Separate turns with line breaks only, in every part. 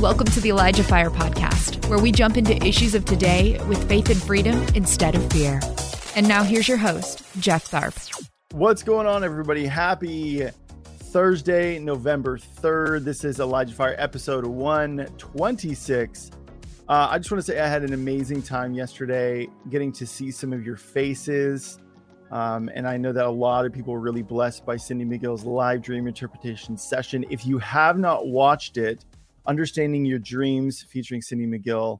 Welcome to the Elijah Fire Podcast, where we jump into issues of today with faith and freedom instead of fear. And now here's your host, Jeff Tharp.
What's going on, everybody? Happy Thursday, November 3rd. This is Elijah Fire episode 126. Uh, I just want to say I had an amazing time yesterday getting to see some of your faces. Um, and I know that a lot of people were really blessed by Cindy McGill's live dream interpretation session. If you have not watched it, Understanding Your Dreams featuring Cindy McGill,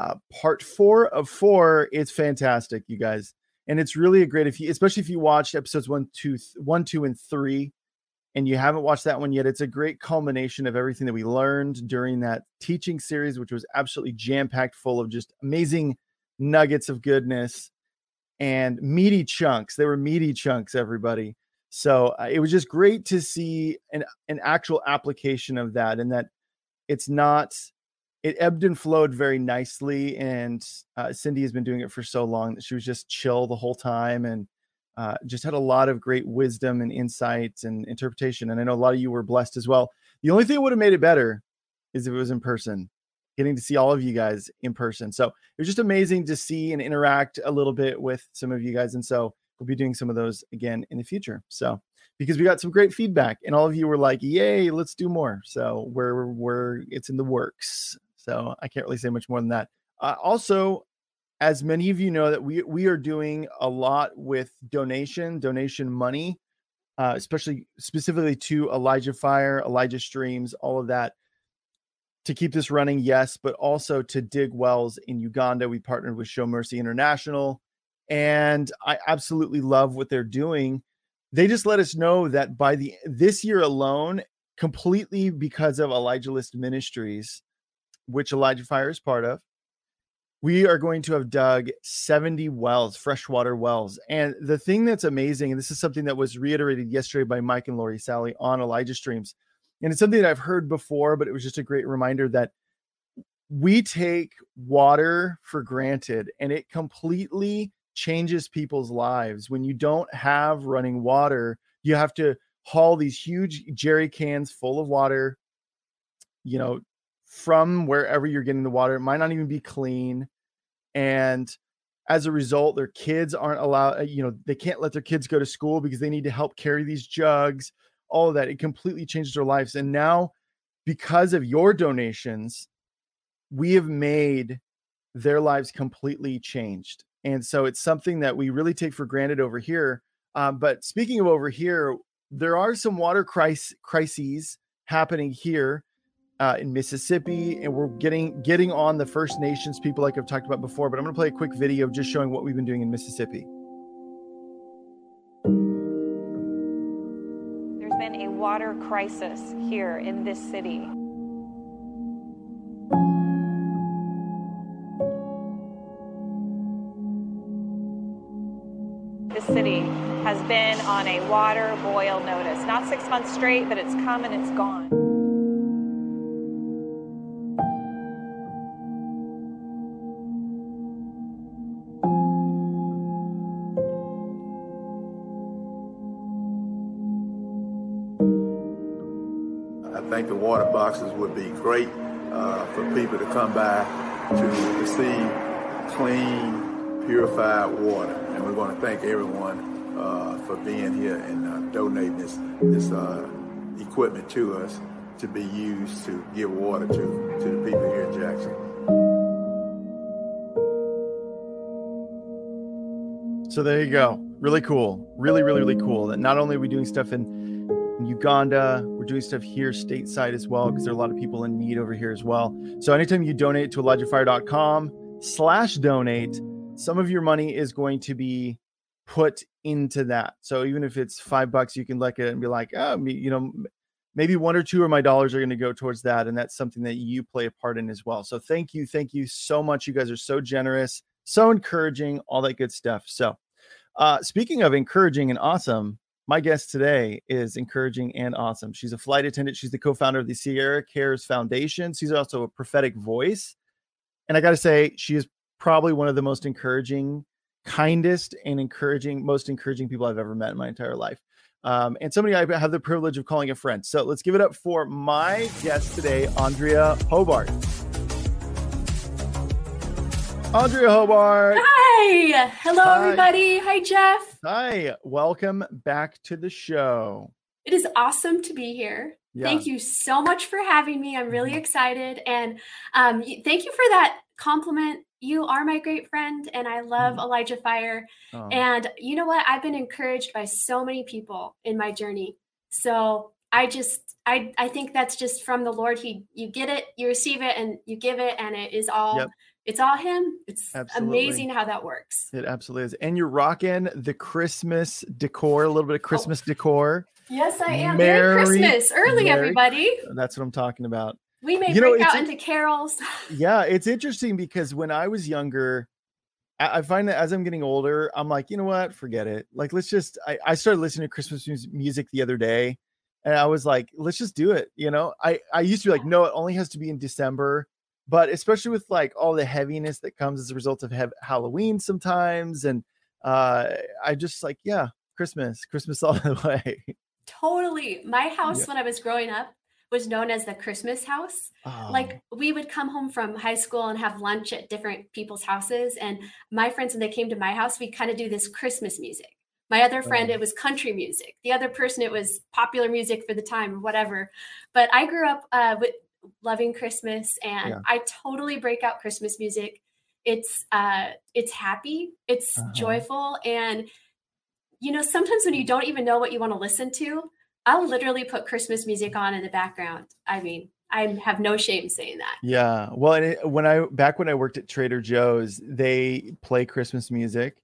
uh, part four of four, it's fantastic, you guys. And it's really a great, if you, especially if you watched episodes one, two, th- one, two, and three, and you haven't watched that one yet, it's a great culmination of everything that we learned during that teaching series, which was absolutely jam packed full of just amazing nuggets of goodness and meaty chunks. They were meaty chunks, everybody. So uh, it was just great to see an, an actual application of that and that it's not, it ebbed and flowed very nicely. And uh, Cindy has been doing it for so long that she was just chill the whole time and uh, just had a lot of great wisdom and insights and interpretation. And I know a lot of you were blessed as well. The only thing that would have made it better is if it was in person getting to see all of you guys in person. So it was just amazing to see and interact a little bit with some of you guys. And so we'll be doing some of those again in the future. So because we got some great feedback and all of you were like, yay, let's do more. So we're, we're, it's in the works. So I can't really say much more than that. Uh, also, as many of you know that we, we are doing a lot with donation, donation money, uh, especially specifically to Elijah Fire, Elijah Streams, all of that to keep this running, yes, but also to dig wells in Uganda. We partnered with Show Mercy International, and I absolutely love what they're doing. They just let us know that by the this year alone, completely because of Elijah List Ministries, which Elijah Fire is part of, we are going to have dug 70 wells, freshwater wells. And the thing that's amazing, and this is something that was reiterated yesterday by Mike and Lori Sally on Elijah Streams, and it's something that I've heard before, but it was just a great reminder that we take water for granted and it completely changes people's lives. When you don't have running water, you have to haul these huge jerry cans full of water, you know, from wherever you're getting the water. It might not even be clean. And as a result, their kids aren't allowed, uh, you know, they can't let their kids go to school because they need to help carry these jugs all of that. It completely changes their lives. And now, because of your donations, we have made their lives completely changed. And so it's something that we really take for granted over here. Um, but speaking of over here, there are some water crises happening here uh, in Mississippi, and we're getting getting on the First Nations people, like I've talked about before. But I'm going to play a quick video just showing what we've been doing in Mississippi.
There's been a water crisis here in this city. City has been on a water boil notice. Not six months straight, but it's come and it's gone.
I think the water boxes would be great uh, for people to come by to receive clean, purified water. And we want to thank everyone uh, for being here and uh, donating this this uh, equipment to us to be used to give water to, to the people here in Jackson.
So there you go. Really cool. Really, really, really cool. That not only are we doing stuff in, Uganda, we're doing stuff here stateside as well because there are a lot of people in need over here as well. So anytime you donate to ElijahFire.com slash donate, some of your money is going to be put into that. So even if it's five bucks, you can look at it and be like, oh, you know, maybe one or two of my dollars are going to go towards that. And that's something that you play a part in as well. So thank you. Thank you so much. You guys are so generous, so encouraging, all that good stuff. So uh, speaking of encouraging and awesome, my guest today is encouraging and awesome. She's a flight attendant. She's the co-founder of the Sierra Cares Foundation. She's also a prophetic voice. And I got to say, she is probably one of the most encouraging kindest and encouraging, most encouraging people I've ever met in my entire life. Um, and somebody I have the privilege of calling a friend. So let's give it up for my guest today, Andrea Hobart. Andrea Hobart.
Hi. Hello,
Hi.
everybody. Hi, Jeff.
Hi, welcome back to the show.
It is awesome to be here.
Yeah.
Thank you so much for having me. I'm really
Mhm.
excited. And um, thank you for that compliment. You are my great friend, and I love
Mhm.
Elijah Fire.
Oh,
And you know what? I've been encouraged by so many people in my journey. So I just, I, I think that's just from the Lord. He, you get it, you receive it, and you give it, and it is all,
Yep.
it's all Him. It's
Absolutely.
amazing how that works.
it absolutely is. And you're rocking the Christmas decor, a little bit of Christmas decor.
Yes, I am.
Merry-
Merry, Christmas early,
Merry-
everybody.
That's what I'm talking about.
We may
You
break
it's
out into carols.
Yeah, it's interesting because when I was younger, I, I find that as I'm getting older, I'm like, you know what? Forget it. Like, let's just. I, I started listening to Christmas music the other day, and I was like, let's just do it. You know, I I used to be like, no, it only has to be in December, but especially with like all the heaviness that comes as a result of hev- Halloween sometimes, and uh, I just like, yeah, Christmas, Christmas all the way.
totally. My house
Yeah.
when I was growing up was known as the Christmas house.
Oh,
Like we would come home from high school and have lunch at different people's houses. And my friends, when they came to my house, we kind of do this Christmas music. My other friend, it was country music. The other person, it was popular music for the time or whatever. But I grew up uh, with loving Christmas, and
Yeah.
I totally break out Christmas music. It's uh, it's happy, it's
Uh-huh.
joyful, and you know sometimes when you don't even know what you want to listen to, I'll literally put Christmas music on in the background. I mean, I have no shame saying that.
Yeah. Well, and it, when I back when I worked at Trader Joe's, they play Christmas music,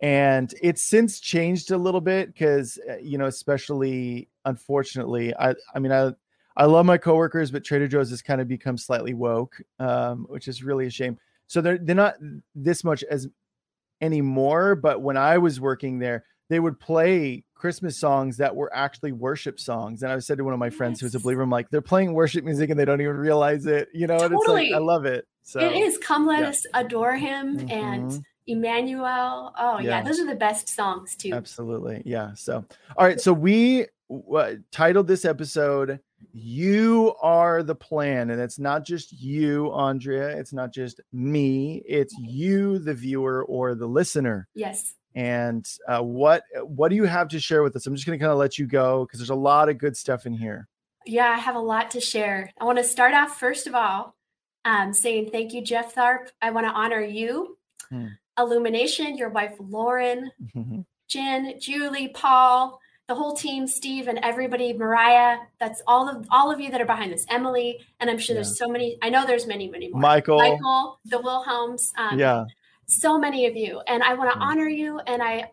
and it's since changed a little bit because you know, especially unfortunately, I I mean I I love my coworkers, but Trader Joe's has kind of become slightly woke, um, which is really a shame. So they're they're not this much as anymore. But when I was working there, they would play Christmas songs that were actually worship songs. And I said to one of my friends who's a believer, I'm like, they're playing worship music and they don't even realize it, you know? And it's like, I love it. So
it is come let
yeah.
us adore him and
Mhm.
Emmanuel. Oh yeah.
Yeah.
those are the best songs too.
Absolutely. Yeah. So, all right. So we uh, titled this episode, You Are the Plan. And it's not just you, Andrea. It's not just me. It's you, the viewer or the listener.
Yes.
And uh, what what do you have to share with us? I'm just going to kind of let you go because there's a lot of good stuff in here.
Yeah, I have a lot to share. I want to start off first of all um, saying thank you, Jeff Tharp. I want to honor you,
Hmm.
Illumination, your wife Lauren, Jen, Julie, Paul, the whole team, Steve, and everybody, Mariah. That's all of all of you that are behind this. Emily, and I'm sure there's so many. I know there's many, many more.
Michael.
Michael, the Wilhelms. Um,
yeah.
So many of you and i want to
Mm.
honor you and i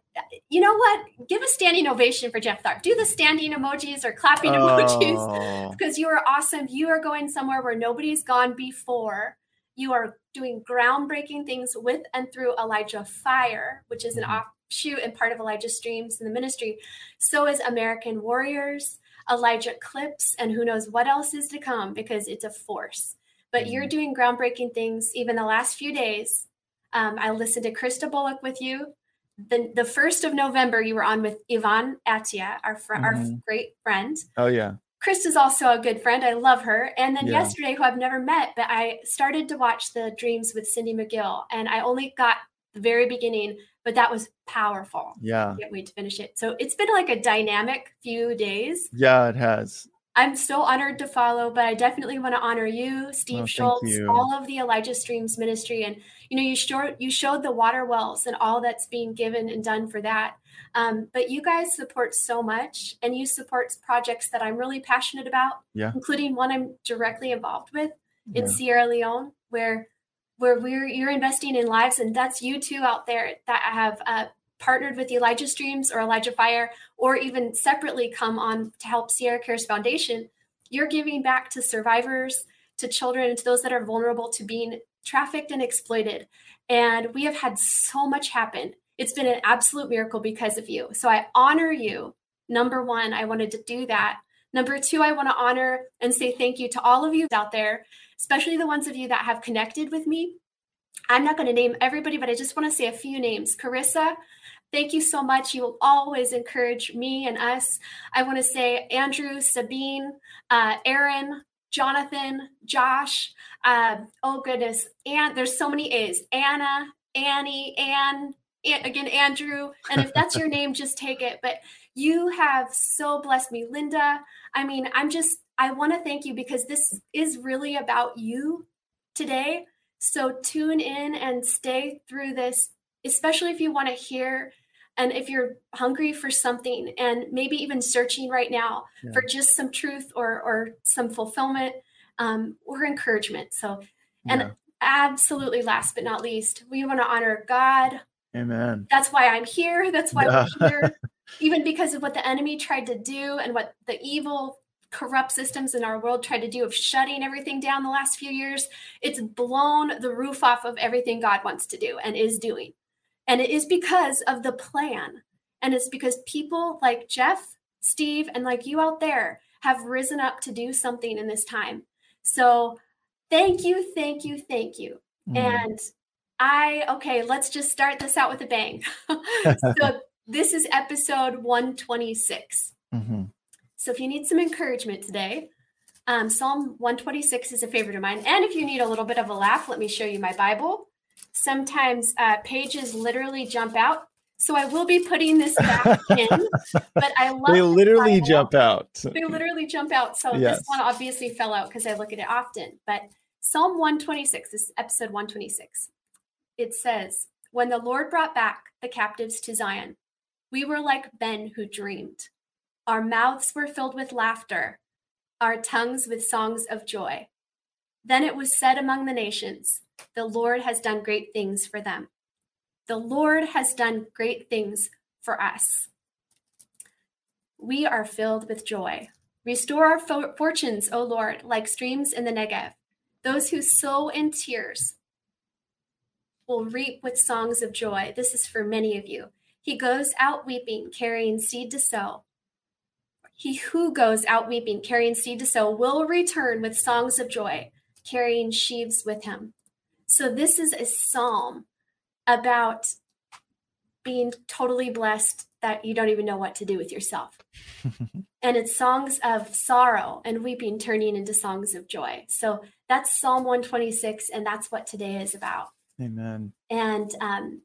you know what? Give a standing ovation for jeff tharp do the standing emojis or clapping emojis
Oh,
because you are awesome. You are going somewhere where nobody's gone before. You are doing groundbreaking things with and through elijah fire which is an
Mhm.
offshoot and part of elijah streams in the ministry. So is american warriors elijah clips and who knows what else is to come because it's a force. But you're doing groundbreaking things even the last few days um, I listened to Krista Bullock with you. The, the first of November, you were on with Yvonne Atia, our fr- our
Mhm.
great friend.
oh yeah.
Krista's also a good friend. I love her. And then
Yeah.
yesterday, who I've never met, but I started to watch the Dreams with Cindy McGill, and I only got the very beginning, but that was powerful.
Yeah.
Can't wait to finish it. So it's been like a dynamic few days.
Yeah, it has.
I'm so honored to follow, but I definitely want to honor you, Steve
Oh,
Shultz,
you.
all of the Elijah Streams ministry, and you know you showed you showed the water wells and all that's being given and done for that. Um, but you guys support so much, and you support projects that I'm really passionate about,
Yeah.
including one I'm directly involved with in
Yeah.
Sierra Leone, where where we're you're investing in lives, and that's you two out there that have uh, partnered with Elijah Streams or Elijah Fire, or even separately come on to help Sierra Cares Foundation. You're giving back to survivors, to children, and to those that are vulnerable to being trafficked and exploited. And we have had so much happen. It's been an absolute miracle because of you. So I honor you. Number one, I wanted to do that. Number two, I want to honor and say thank you to all of you out there, especially the ones of you that have connected with me I'm not going to name everybody, but I just want to say a few names. Carissa, thank you so much. You will always encourage me and us. I want to say Andrew, Sabine, uh, Aaron, Jonathan, Josh. Uh, oh goodness, and there's so many A's. Anna, Annie, Ann, again Andrew. And if that's your name, just take it. But you have so blessed me, Linda. I mean, I'm just I want to thank you because this is really about you today. So tune in and stay through this, especially if you want to hear and if you're hungry for something and maybe even searching right now yeah. for just some truth or or some fulfillment um, or encouragement. So, and yeah. absolutely last but not least, we want to honor God.
Amen.
That's why I'm here. That's why yeah. we're here. even because of what the enemy tried to do and what the evil corrupt systems in our world tried to do of shutting everything down the last few years, it's blown the roof off of everything God wants to do and is doing. And it is because of the plan. And it's because people like Jeff, Steve, and like you out there have risen up to do something in this time. So thank you, thank you, thank you. Mm. And I, okay, let's just start this out with a bang. so this is episode 126. Mm-hmm. So if you need some encouragement today, um, Psalm 126 is a favorite of mine. And if you need a little bit of a laugh, let me show you my Bible. Sometimes uh, pages literally jump out. So I will be putting this back in, but I love
they literally jump out.
They literally jump out. So yes. this one obviously fell out because I look at it often. But Psalm 126, this is episode 126. It says, When the Lord brought back the captives to Zion, we were like men who dreamed. Our mouths were filled with laughter, our tongues with songs of joy. Then it was said among the nations, the Lord has done great things for them. The Lord has done great things for us. We are filled with joy. Restore our fo- fortunes, O Lord, like streams in the Negev. Those who sow in tears will reap with songs of joy. This is for many of you. He goes out weeping, carrying seed to sow. He who goes out weeping, carrying seed to sow, will return with songs of joy, carrying sheaves with him. So, this is a psalm about being totally blessed that you don't even know what to do with yourself. and it's songs of sorrow and weeping turning into songs of joy. So, that's Psalm 126, and that's what today is about.
Amen.
And um,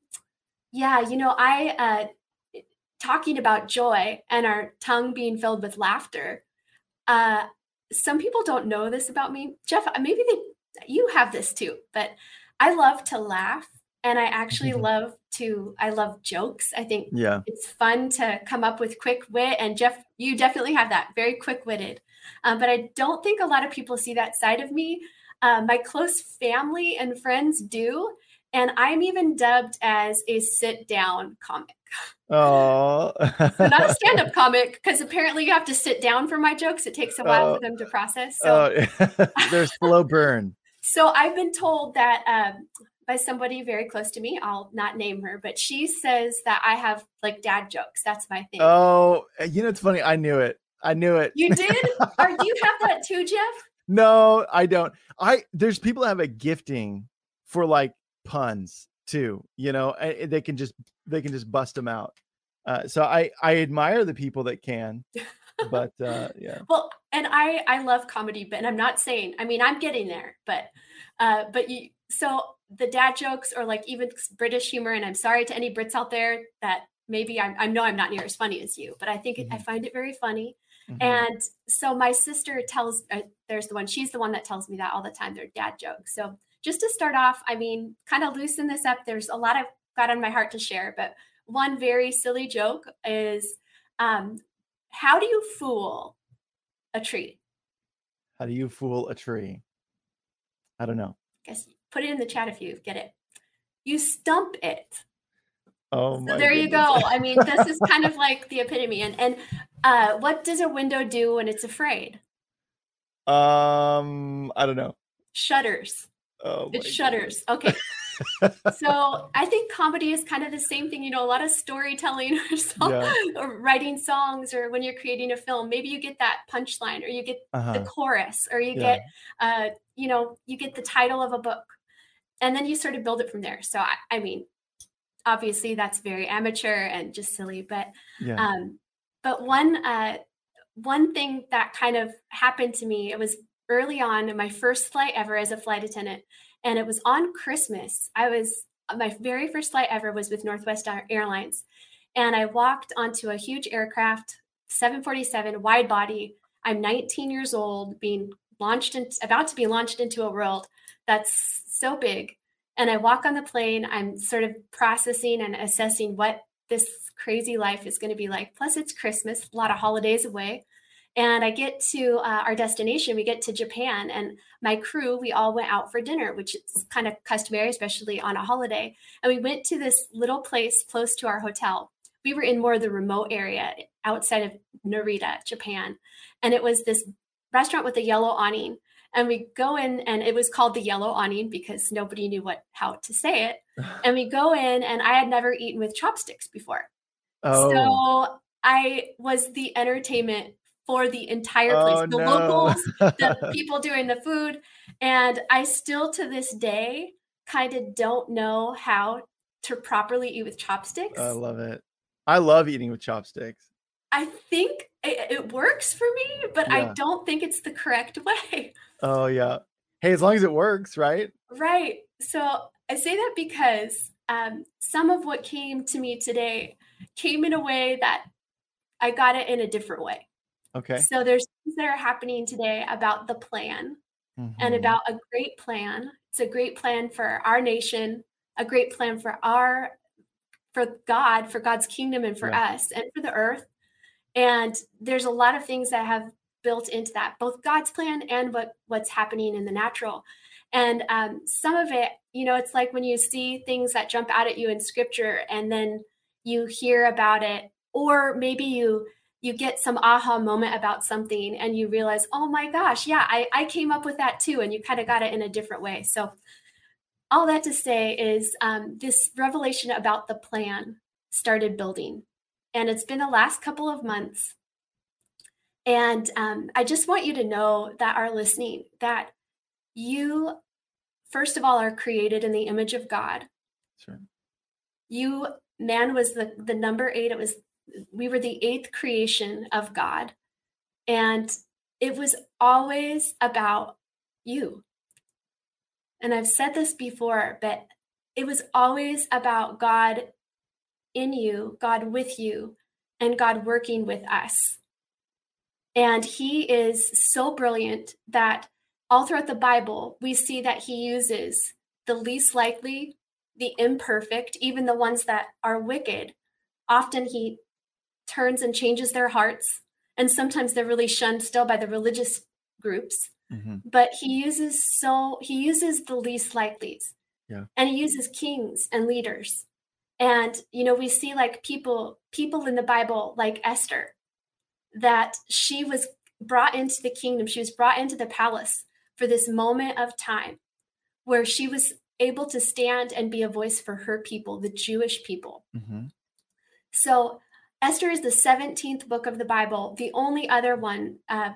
yeah, you know, I uh, talking about joy and our tongue being filled with laughter. Uh, some people don't know this about me, Jeff. Maybe they you have this too, but I love to laugh and I actually mm-hmm. love to I love jokes. I think
yeah.
it's fun to come up with quick wit and Jeff you definitely have that very quick-witted. Um, but I don't think a lot of people see that side of me. Uh, my close family and friends do, and I'm even dubbed as a sit-down comic.
Oh,
so not a stand-up comic because apparently you have to sit down for my jokes. It takes a while oh. for them to process. So
oh. there's slow burn.
So I've been told that um, by somebody very close to me. I'll not name her, but she says that I have like dad jokes. That's my thing.
Oh, you know, it's funny. I knew it. I knew it.
You did? or do you have that too, Jeff?
No, I don't. I there's people that have a gifting for like puns too. You know, they can just they can just bust them out. Uh, so I I admire the people that can. but uh, yeah.
Well, and I I love comedy, but I'm not saying. I mean, I'm getting there, but uh, but you. So the dad jokes or like even British humor, and I'm sorry to any Brits out there that maybe I'm, I know I'm not near as funny as you, but I think mm-hmm. it, I mm-hmm. find it very funny. Mm-hmm. And so my sister tells, uh, there's the one, she's the one that tells me that all the time. They're dad jokes. So just to start off, I mean, kind of loosen this up. There's a lot I've got on my heart to share, but one very silly joke is um, how do you fool a tree?
How do you fool a tree? I don't know.
I Guess put it in the chat if you get it. You stump it.
Oh
so there
goodness.
you go. I mean, this is kind of like the epitome. And and uh, what does a window do when it's afraid?
Um, I don't know.
Shutters.
Oh,
it shutters. Okay. so I think comedy is kind of the same thing. You know, a lot of storytelling or, song, yeah. or writing songs, or when you're creating a film, maybe you get that punchline, or you get uh-huh. the chorus, or you yeah. get, uh, you know, you get the title of a book. and then you sort of build it from there. So I, I mean, obviously that's very amateur and just silly, but
Yeah.
um, but one uh, one thing that kind of happened to me, it was early on, my first flight ever as a flight attendant, and it was on Christmas. I was my very first flight ever was with Northwest Airlines, and I walked onto a huge aircraft, 747 wide body. I'm 19 years old, being launched and about to be launched into a world that's so big. And I walk on the plane. I'm sort of processing and assessing what this crazy life is going to be like. Plus, it's Christmas, a lot of holidays away. And I get to uh, our destination, we get to Japan, and my crew, we all went out for dinner, which is kind of customary, especially on a holiday. And we went to this little place close to our hotel. We were in more of the remote area outside of Narita, Japan. And it was this restaurant with a yellow awning. And we go in, and it was called the yellow awning because nobody knew what how to say it. And we go in, and I had never eaten with chopsticks before.
oh,
So I was the entertainment for the entire place,
Oh,
the
no.
locals, the people doing the food. And I still to this day kind of don't know how to properly eat with chopsticks.
I love it. I love eating with chopsticks.
I think it, it works for me, but I don't think it's the correct way.
Oh yeah. Hey, as long as it works, right?
Right. So I say that because um, some of what came to me today came in a way that I got it in a different way.
Okay.
So there's things that are happening today about the plan and
Mhm.
about a great plan. It's a great plan for our nation, a great plan for our for God, for God's kingdom and for
Yeah.
us and for the earth. And there's a lot of things that have built into that, both God's plan and what what's happening in the natural. And um, some of it, you know, it's like when you see things that jump out at you in scripture and then you hear about it, or maybe you you get some aha moment about something and you realize, oh my gosh, yeah, I, I came up with that too. And you kind of got it in a different way. So, all that to say is um, this revelation about the plan started building. And it's been the last couple of months. And um, I just want you to know that are listening that you, first of all, are created in the image of God.
Sure.
You, man was the, the number eight. It was we were the eighth creation of God. And it was always about you. And I've said this before, but it was always about God in you, God with you, and God working with us. And He is so brilliant that all throughout the Bible, we see that He uses the least likely, the imperfect, even the ones that are wicked. Often He turns and changes their hearts. And sometimes they're really shunned still by the religious groups.
Mhm.
But he uses so he uses the least likelies.
Yeah.
And he uses kings and leaders. And you know, we see like people people in the Bible like Esther that she was brought into the kingdom. She was brought into the palace for this moment of time where she was able to stand and be a voice for her people, the Jewish people.
Mhm.
So Esther is the 17th book of the Bible. The only other one uh,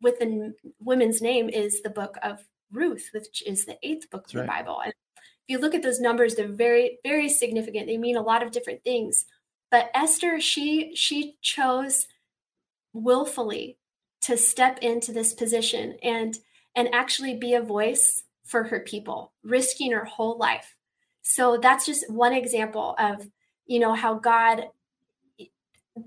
with the n- women's name is the book of Ruth, which is the eighth book
That's
of the
right.
Bible. And if you look at those numbers, they're very, very significant. They mean a lot of different things. But Esther, she she chose willfully to step into this position and and actually be a voice for her people, risking her whole life. So that's just one example of you know how God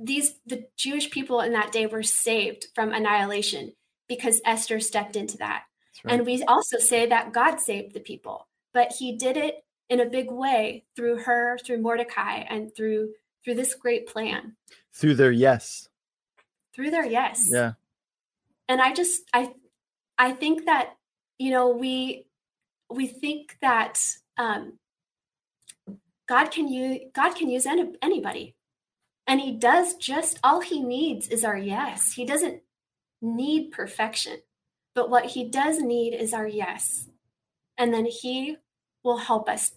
these the Jewish people in that day were saved from annihilation because Esther stepped into that.
Right.
And we also say that God saved the people, but he did it in a big way through her, through Mordecai, and through through this great plan.
Through their yes.
Through their yes.
Yeah.
And I just I I think that, you know, we we think that um God can use God can use any, anybody. And he does just all he needs is our yes. He doesn't need perfection. But what he does need is our yes. And then he will help us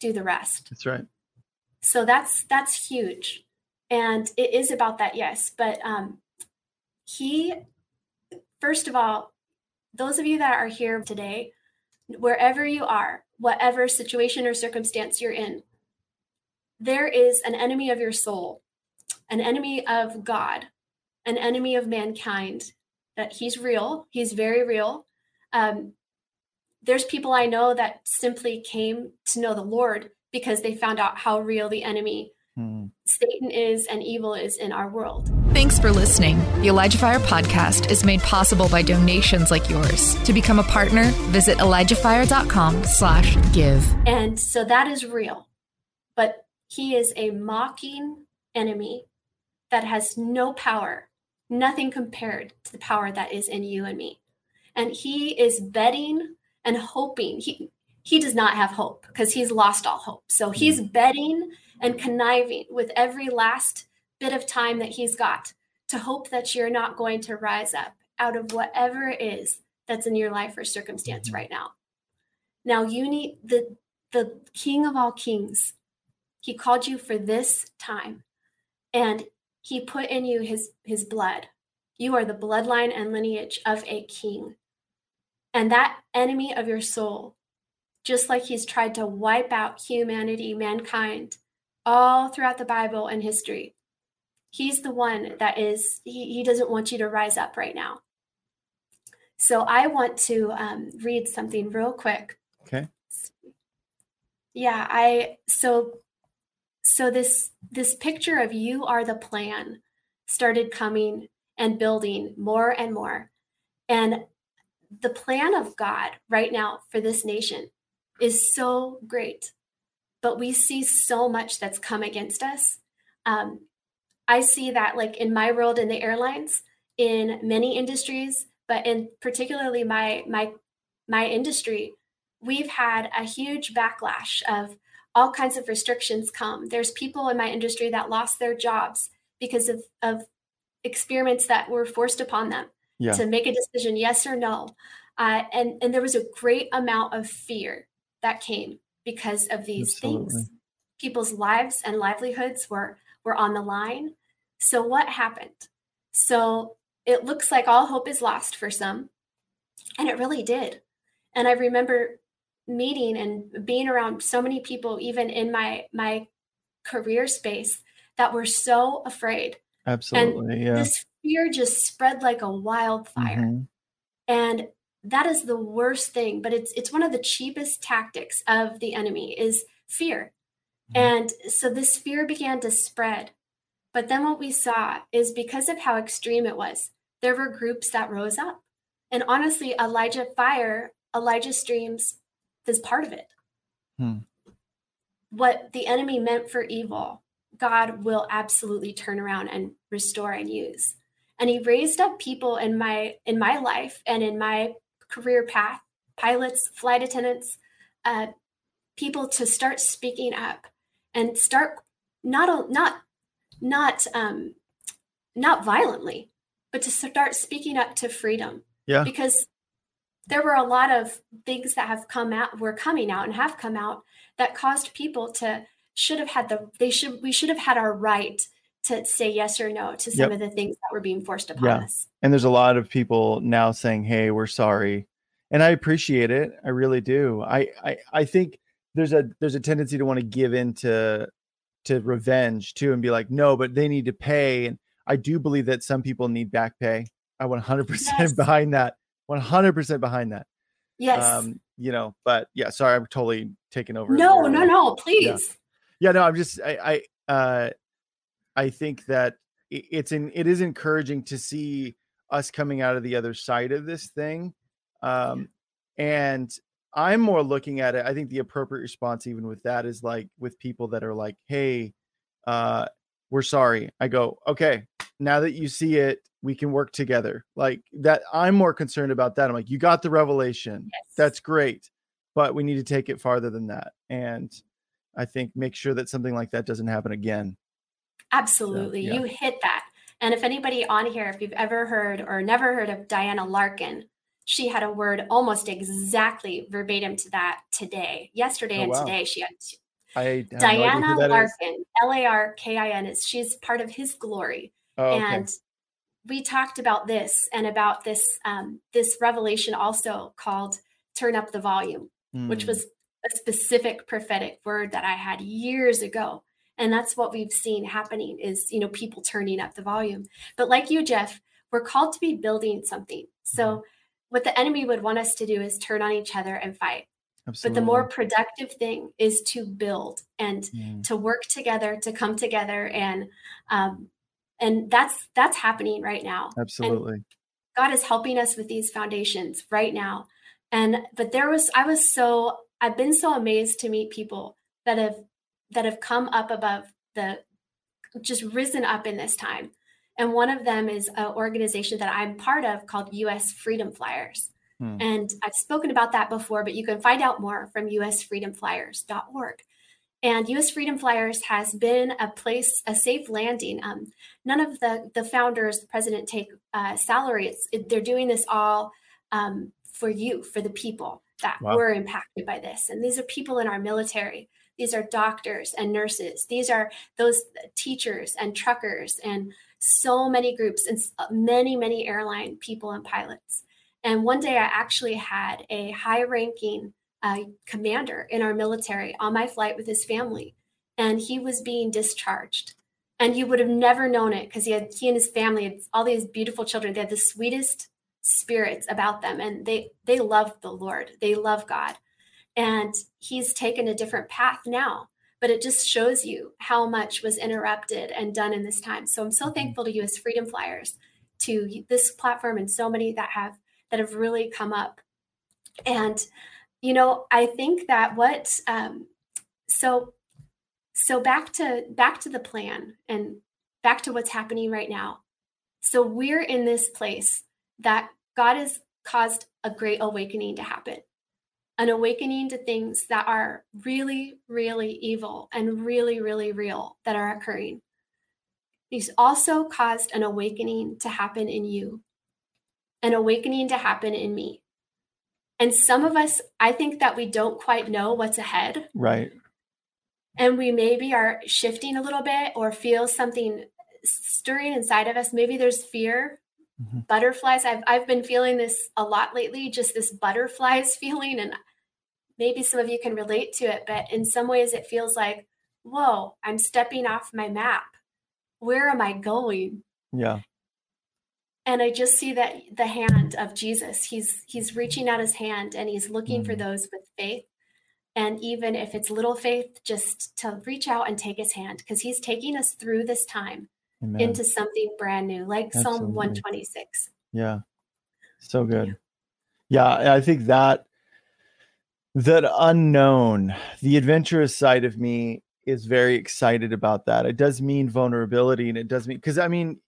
do the rest.
That's right.
So that's that's huge. And it is about that yes, but um he first of all, those of you that are here today, wherever you are, whatever situation or circumstance you're in, there is an enemy of your soul, an enemy of God, an enemy of mankind. That he's real, he's very real. Um, there's people I know that simply came to know the Lord because they found out how real the enemy hmm. Satan is and evil is in our world.
Thanks for listening. The Elijah Fire podcast is made possible by donations like yours. To become a partner, visit ElijahFire.com slash give.
And so that is real. But he is a mocking enemy that has no power, nothing compared to the power that is in you and me. And he is betting and hoping. He he does not have hope because he's lost all hope. So he's hmm. betting and conniving with every last bit of time that he's got to hope that you're not going to rise up out of whatever it is that's in your life or circumstance mm-hmm. right now. Now you need the the king of all kings. He called you for this time and he put in you his his blood. You are the bloodline and lineage of a king. And that enemy of your soul, just like he's tried to wipe out humanity, mankind, all throughout the Bible and history. He's the one that is, he, he doesn't want you to rise up right now. So I want to um, read something real quick.
Okay.
Yeah, I so so this this picture of you are the plan started coming and building more and more. And the plan of God right now for this nation is so great but we see so much that's come against us. Um, I see that like in my world in the airlines, in many industries, but in particularly my my my industry, we've had a huge backlash of all kinds of restrictions come. There's people in my industry that lost their jobs because of, of experiments that were forced upon them yeah. to make a decision, yes or no. Uh, and, and there was a great amount of fear that came because of these Absolutely. things. People's lives and livelihoods were were on the line. So what happened? So it looks like all hope is lost for some, and it really did. And I remember meeting and being around so many people, even in my my career space, that were so afraid.
Absolutely,
and
yeah.
This fear just spread like a wildfire, mm-hmm. and that is the worst thing but it's it's one of the cheapest tactics of the enemy is fear mm-hmm. and so this fear began to spread but then what we saw is because of how extreme it was there were groups that rose up and honestly elijah fire elijah streams is part of it hmm. what the enemy meant for evil god will absolutely turn around and restore and use and he raised up people in my in my life and in my career path, pilots, flight attendants, uh, people to start speaking up and start not not not um, not violently, but to start speaking up to freedom.
Yeah.
Because there were a lot of things that have come out, were coming out, and have come out that caused people to should have had the they should we should have had our right to say yes or no to some yep. of the things that were being forced upon yeah. us.
And there's a lot of people now saying, "Hey, we're sorry," and I appreciate it. I really do. I I, I think there's a there's a tendency to want to give in to to revenge too, and be like, "No, but they need to pay." And I do believe that some people need back pay. I 100% yes. behind that. 100% behind that.
Yes.
Um, you know, but yeah, sorry, I'm totally taking over.
No, no, no, please.
Yeah. yeah, no, I'm just I I uh I think that it's in it is encouraging to see us coming out of the other side of this thing. Um, and I'm more looking at it. I think the appropriate response, even with that, is like with people that are like, "Hey, uh, we're sorry." I go, "Okay, now that you see it, we can work together." Like that. I'm more concerned about that. I'm like, "You got the revelation. Yes. That's great, but we need to take it farther than that." And I think make sure that something like that doesn't happen again.
Absolutely. So, yeah. You hit that. And if anybody on here, if you've ever heard or never heard of Diana Larkin, she had a word almost exactly verbatim to that today. Yesterday oh, and wow. today, she had
I
Diana no Larkin, L A R K I N, is she's part of His Glory, oh, okay. and we talked about this and about this um, this revelation also called turn up the volume, mm. which was a specific prophetic word that I had years ago. And that's what we've seen happening is, you know, people turning up the volume. But like you, Jeff, we're called to be building something. So mm-hmm. what the enemy would want us to do is turn on each other and fight. Absolutely. But the more productive thing is to build and mm. to work together, to come together, and um, and that's that's happening right now.
Absolutely,
and God is helping us with these foundations right now. And but there was I was so I've been so amazed to meet people that have that have come up above the just risen up in this time. And one of them is an organization that I'm part of called US Freedom Flyers. Hmm. And I've spoken about that before, but you can find out more from usfreedomflyers.org. And US Freedom Flyers has been a place, a safe landing. Um, none of the, the founders, the president, take uh, salary. It's, it, they're doing this all um, for you, for the people that wow. were impacted by this. And these are people in our military. These are doctors and nurses. These are those teachers and truckers and so many groups and many, many airline people and pilots. And one day I actually had a high ranking uh, commander in our military on my flight with his family, and he was being discharged. And you would have never known it because he had he and his family had all these beautiful children. They had the sweetest spirits about them, and they they love the Lord. They love God, and he's taken a different path now. But it just shows you how much was interrupted and done in this time. So I'm so mm-hmm. thankful to US Freedom Flyers, to this platform, and so many that have that have really come up. And, you know, I think that what, um, so, so back to, back to the plan and back to what's happening right now. So we're in this place that God has caused a great awakening to happen an awakening to things that are really, really evil and really, really real that are occurring. He's also caused an awakening to happen in you an awakening to happen in me. And some of us, I think that we don't quite know what's ahead.
Right.
And we maybe are shifting a little bit or feel something stirring inside of us. Maybe there's fear, mm-hmm. butterflies. I've, I've been feeling this a lot lately, just this butterflies feeling. And maybe some of you can relate to it, but in some ways it feels like, whoa, I'm stepping off my map. Where am I going?
Yeah
and i just see that the hand of jesus he's he's reaching out his hand and he's looking mm-hmm. for those with faith and even if it's little faith just to reach out and take his hand because he's taking us through this time Amen. into something brand new like Absolutely. psalm 126
yeah so good yeah. yeah i think that that unknown the adventurous side of me is very excited about that it does mean vulnerability and it does mean because i mean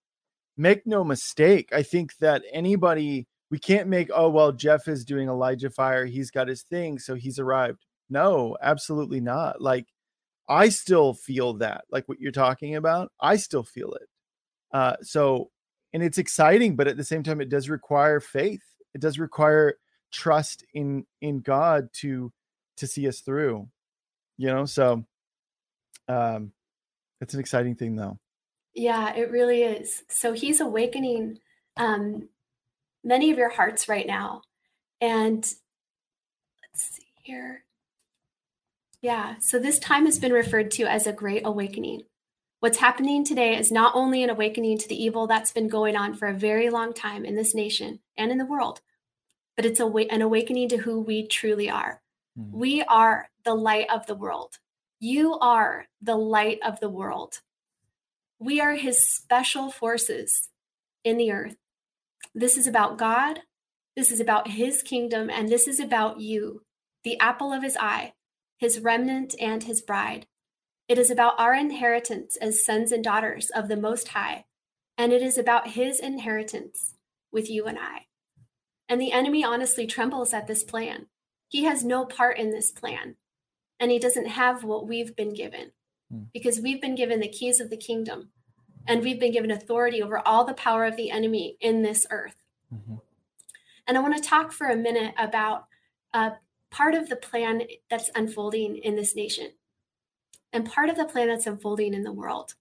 make no mistake. I think that anybody, we can't make, oh, well, Jeff is doing Elijah Fire. He's got his thing. So he's arrived. No, absolutely not. Like, I still feel that, like what you're talking about. I still feel it. Uh, so, and it's exciting, but at the same time, it does require faith. It does require trust in in God to to see us through. You know, so um, it's an exciting thing, though.
Yeah, it really is. So he's awakening um, many of your hearts right now. And let's see here. Yeah, so this time has been referred to as a great awakening. What's happening today is not only an awakening to the evil that's been going on for a very long time in this nation and in the world, but it's a, an awakening to who we truly are. Mm. We are the light of the world. You are the light of the world. We are his special forces in the earth. This is about God. This is about his kingdom. And this is about you, the apple of his eye, his remnant, and his bride. It is about our inheritance as sons and daughters of the Most High. And it is about his inheritance with you and I. And the enemy honestly trembles at this plan. He has no part in this plan, and he doesn't have what we've been given. Hmm. because we've been given the keys of the kingdom and we've been given authority over all the power of the enemy in this earth. Mm-hmm. And I want to talk for a minute about uh, part of the plan that's unfolding in this nation and part of the plan that's unfolding in the world.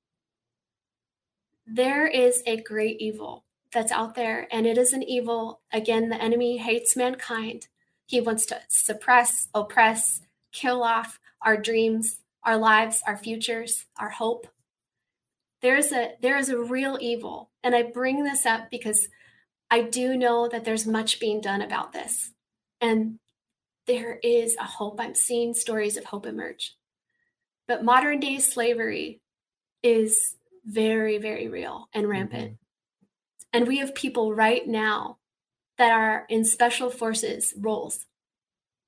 There is a great evil that's out there, and it is an evil. Again, the enemy hates mankind, He wants to suppress, oppress, kill off our dreams, our lives, our futures, our hope. There's a there is a real evil, and I bring this up because I do know that there's much being done about this. And there is a hope. I'm seeing stories of hope emerge. But modern day slavery is very, very real and rampant. Mm-hmm. And we have people right now that are in special forces roles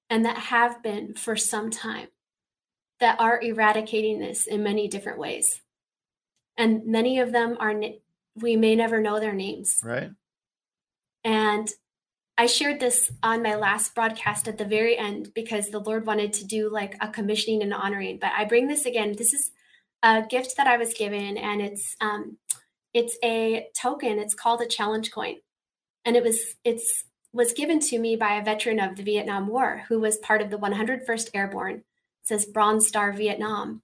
and that have been for some time that are eradicating this in many different ways. And many of them are, we may never know their names.
Right.
And I shared this on my last broadcast at the very end because the Lord wanted to do like a commissioning and honoring. But I bring this again. This is a gift that I was given, and it's um, it's a token. It's called a challenge coin, and it was it's was given to me by a veteran of the Vietnam War who was part of the 101st Airborne. Says Bronze Star Vietnam.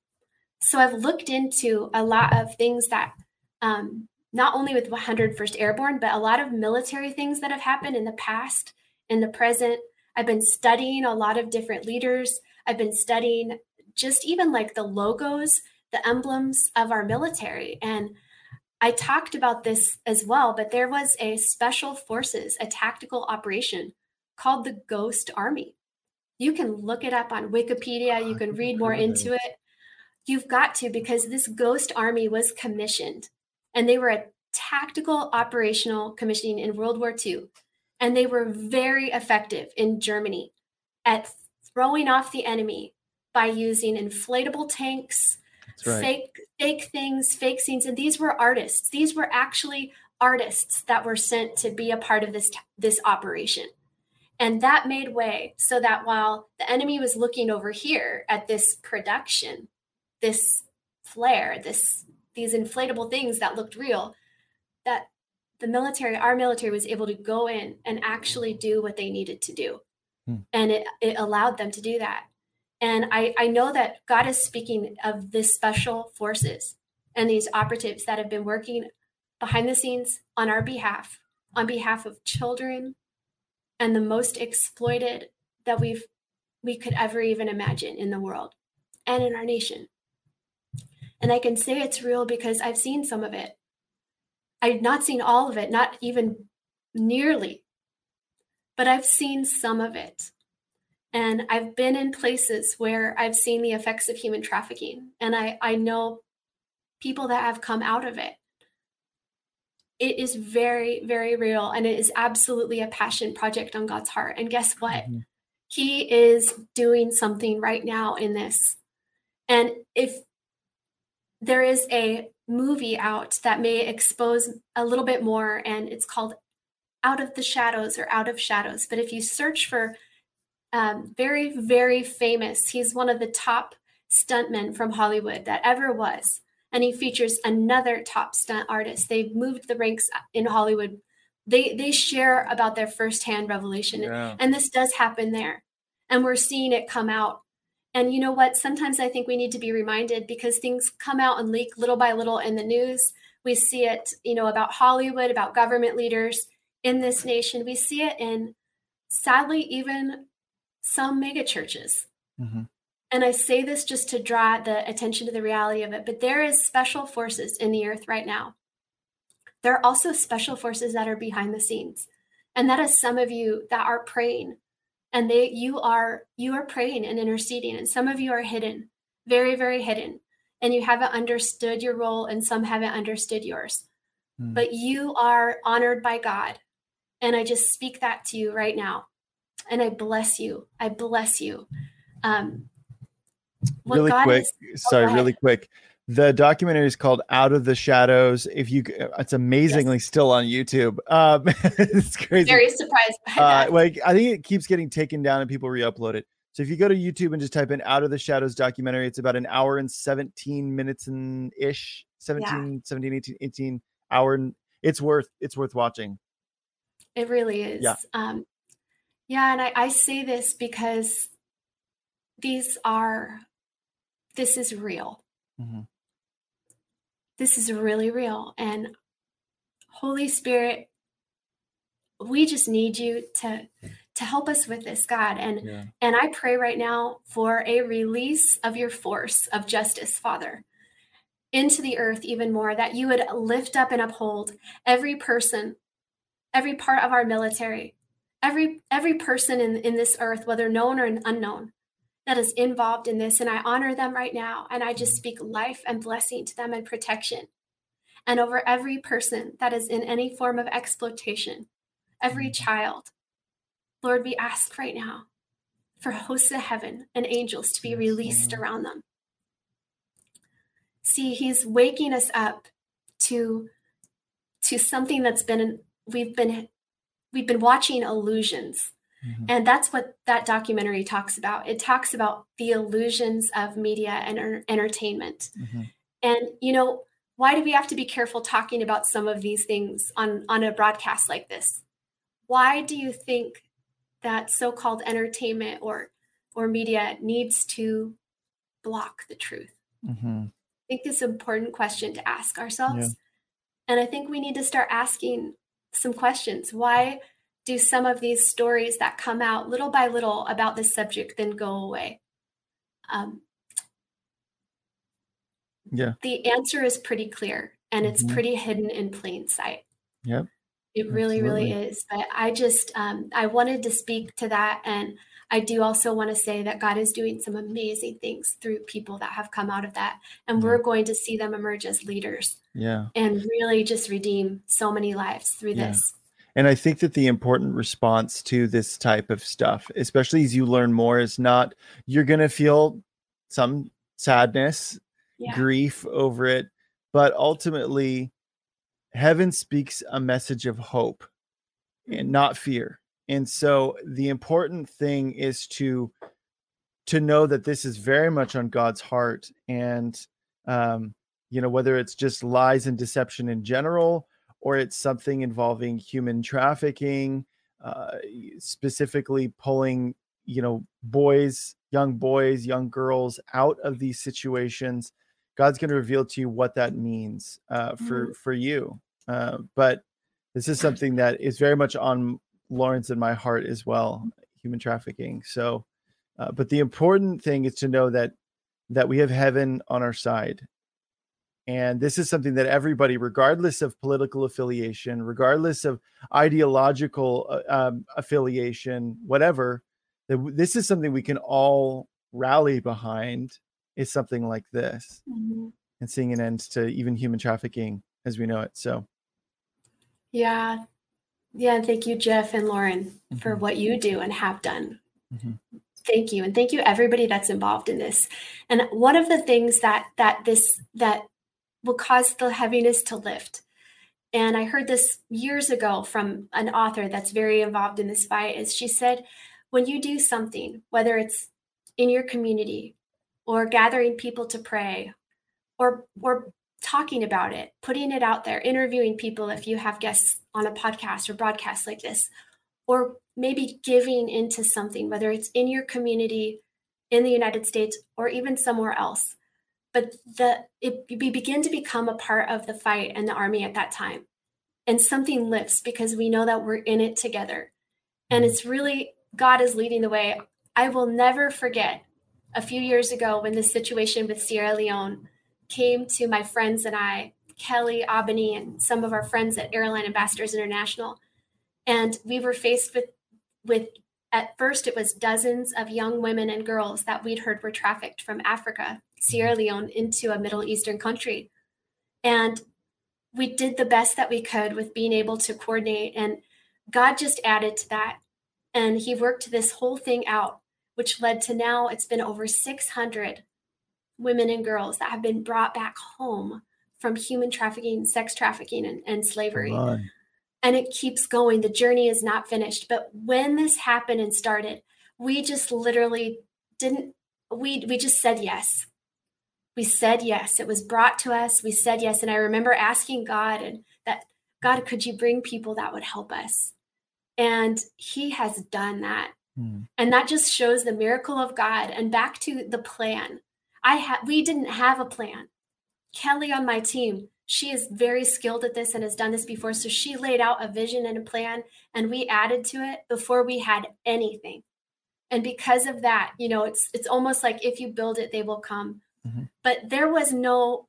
So I've looked into a lot of things that um, not only with 101st Airborne, but a lot of military things that have happened in the past, in the present. I've been studying a lot of different leaders. I've been studying just even like the logos, the emblems of our military. And I talked about this as well, but there was a special forces, a tactical operation called the Ghost Army. You can look it up on Wikipedia, you can read more into it. You've got to because this Ghost Army was commissioned and they were a tactical operational commissioning in World War II. And they were very effective in Germany at throwing off the enemy by using inflatable tanks, right. fake fake things, fake scenes. And these were artists. These were actually artists that were sent to be a part of this this operation. And that made way so that while the enemy was looking over here at this production, this flare, this these inflatable things that looked real that the military our military was able to go in and actually do what they needed to do hmm. and it, it allowed them to do that and I, I know that god is speaking of this special forces and these operatives that have been working behind the scenes on our behalf on behalf of children and the most exploited that we've we could ever even imagine in the world and in our nation and I can say it's real because I've seen some of it. I've not seen all of it, not even nearly, but I've seen some of it. And I've been in places where I've seen the effects of human trafficking, and I, I know people that have come out of it. It is very, very real, and it is absolutely a passion project on God's heart. And guess what? Mm-hmm. He is doing something right now in this. And if there is a movie out that may expose a little bit more, and it's called Out of the Shadows or Out of Shadows. But if you search for um, very, very famous, he's one of the top stuntmen from Hollywood that ever was. And he features another top stunt artist. They've moved the ranks in Hollywood. They they share about their firsthand revelation, yeah. and this does happen there. And we're seeing it come out and you know what? Sometimes I think we need to be reminded because things come out and leak little by little in the news. We see it, you know, about Hollywood, about government leaders in this nation. We see it in, sadly, even some mega churches. Mm-hmm. And I say this just to draw the attention to the reality of it, but there is special forces in the earth right now. There are also special forces that are behind the scenes. And that is some of you that are praying. And they you are you are praying and interceding. And some of you are hidden very very hidden. And you haven't understood your role and some haven't understood yours. Mm. but you are honored by god. And i just speak that to you right now. And i bless you. I bless you. Um
really god quick is, sorry really quick the documentary is called Out of the Shadows. If you, it's amazingly yes. still on YouTube. Um, it's crazy.
Very surprised by
uh, like I think it keeps getting taken down and people re-upload it. So if you go to YouTube and just type in Out of the Shadows documentary, it's about an hour and 17 minutes and ish, 17, yeah. 17, 18, 18 hour. And it's worth, it's worth watching.
It really is.
Yeah.
Um, yeah. And I, I say this because these are, this is real. Mm-hmm this is really real. And Holy Spirit, we just need you to to help us with this, God. And
Yeah.
and I pray right now for a release of your force of justice, Father, into the earth even more, that you would lift up and uphold every person, every part of our military, every every person in, in this earth, whether known or unknown, that is involved in this. And I honor them right now. And I just speak life and blessing to them and protection. And over every person that is in any form of exploitation, every mm-hmm. child. Lord, we ask right now for hosts of heaven and angels to be released around them. See, he's waking us up to to something that's been we've been we've been watching illusions.
Mhm.
And that's what that documentary talks about. It talks about the illusions of media and er- entertainment.
Mhm.
And you know, why do we have to be careful talking about some of these things on on a broadcast like this? Why do you think that so-called entertainment or or media needs to block the truth?
Mhm.
I think it's an important question to ask ourselves. And I think we need to start asking some questions. Why do some of these stories that come out little by little about this subject then go away? Um,
Yeah.
the answer is pretty clear and it's
Mhm.
pretty hidden in plain sight.
Yep.
It really, really is. But I just, um, I wanted to speak to that. And I do also want to say that God is doing some amazing things through people that have come out of that. And we're going to see them emerge as leaders
Yeah.
and really just redeem so many lives through
Yeah.
this.
And I think that the important response to this type of stuff, especially as you learn more, is not you're going to feel some sadness,
Yeah.
grief over it, but ultimately, heaven speaks a message of hope and not fear. And so the important thing is to to know that this is very much on God's heart and um you know whether it's just lies and deception in general or it's something involving human trafficking uh specifically pulling you know boys young boys young girls out of these situations god's going to reveal to you what that means uh for for you uh but this is something that is very much on Lauren's and my heart as well human trafficking so uh, but the important thing is to know that that we have heaven on our side and this is something that everybody regardless of political affiliation regardless of ideological uh, um, affiliation whatever that this is something we can all rally behind is something like this
Mhm.
and seeing an end to even human trafficking as we know it so
Yeah. Yeah. Thank you, Jeff and Lauren, for
Mhm.
what you do and have done.
Mhm.
Thank you. And thank you everybody that's involved in this. And one of the things that that this that will cause the heaviness to lift. And I heard this years ago from an author that's very involved in this fight is she said when you do something, whether it's in your community or gathering people to pray or or talking about it, putting it out there, interviewing people if you have guests on a podcast or broadcast like this, or maybe giving into something, whether it's in your community in the United States or even somewhere else. But the it we begin to become a part of the fight and the army at that time. And something lifts because we know that we're in it together. And mm-hmm. it's really God is leading the way. I will never forget a few years ago when this situation with Sierra Leone came to my friends and I, Kelly, Albany, and some of our friends at Airline Ambassadors International. And we were faced with, with at first, it was dozens of young women and girls that we'd heard were trafficked from Africa, Sierra mm-hmm. Leone, into a Middle Eastern country. And we did the best that we could with being able to coordinate. And God just added to that. And He worked this whole thing out, which led to now it's been over 600 women and girls that have been brought back home from human trafficking, sex trafficking, and, and slavery. And it keeps going. The journey is not finished. But when this happened and started, we just literally didn't, we, we just said yes. We said yes. It was brought to us. We said yes. And I remember asking God and that, God, could you bring people that would help us? And He has done that.
Hmm.
And that just shows the miracle of God. And back to the plan. I had we didn't have a plan. Kelly on my team she is very skilled at this and has done this before. So she laid out a vision and a plan, and we added to it before we had anything. And because of that, you know, it's it's almost like if you build it, they will come. Mm-hmm. But there was no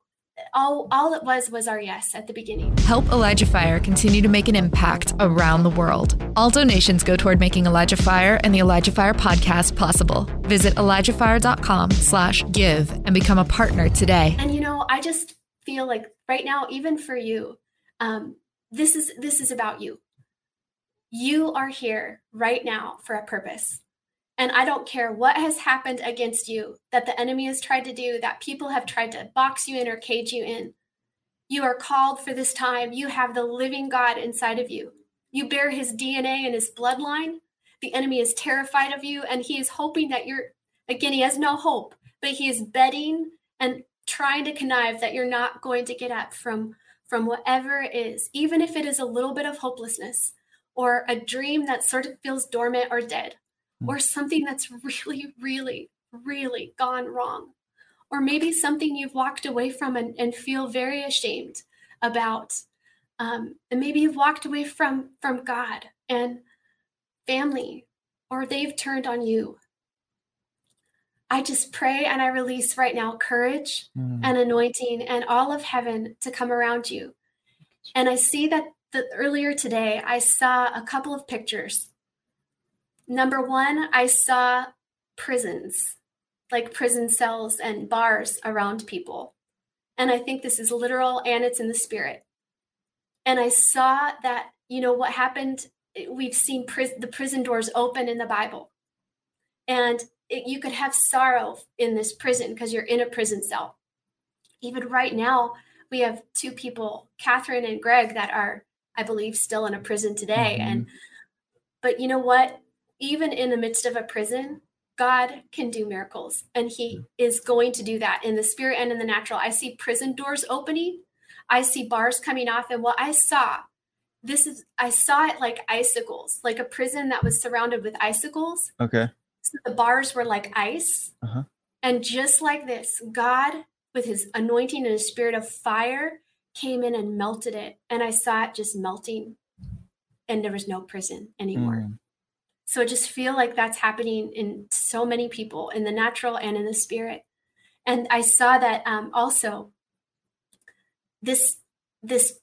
all all it was was our yes at the beginning.
Help Elijah Fire continue to make an impact around the world. All donations go toward making Elijah Fire and the Elijah Fire podcast possible. Visit ElijahFire.com slash give and become a partner today.
And you know, I just feel like right now, even for you, um, this is this is about you. You are here right now for a purpose. And I don't care what has happened against you, that the enemy has tried to do, that people have tried to box you in or cage you in. You are called for this time. You have the living God inside of you. You bear his DNA and his bloodline. The enemy is terrified of you, and he is hoping that you're, again, he has no hope, but he is betting and trying to connive that you're not going to get up from, from whatever it is, even if it is a little bit of hopelessness or a dream that sort of feels dormant or dead mm. or something that's really, really, really gone wrong. Or maybe something you've walked away from and, and feel very ashamed about. Um, and maybe you've walked away from from God and family, or they've turned on you. I just pray and I release right now courage mm. and anointing and all of heaven to come around you. And I see that the, earlier today, I saw a couple of pictures Number one, I saw prisons, like prison cells and bars around people. And I think this is literal and it's in the spirit. And I saw that, you know, what happened, we've seen the prison doors open in the Bible. And it, you could have sorrow in this prison because you're in a prison cell. Even right now, we have two people, Catherine and Greg, that are, I believe, still in a prison today. Mm-hmm. And, but you know what? even in the midst of a prison, God can do miracles and he is going to do that in the spirit and in the natural. I see prison doors opening. I see bars coming off and what I saw this is I saw it like icicles, like a prison that was surrounded with icicles.
Okay.
So the bars were like ice. Uh-huh. And just like this, God with his anointing and his spirit of fire came in and melted it and I saw it just melting and there was no prison anymore. Mm. So I just feel like that's happening in so many people in the natural and in the spirit. And I saw that um, also this this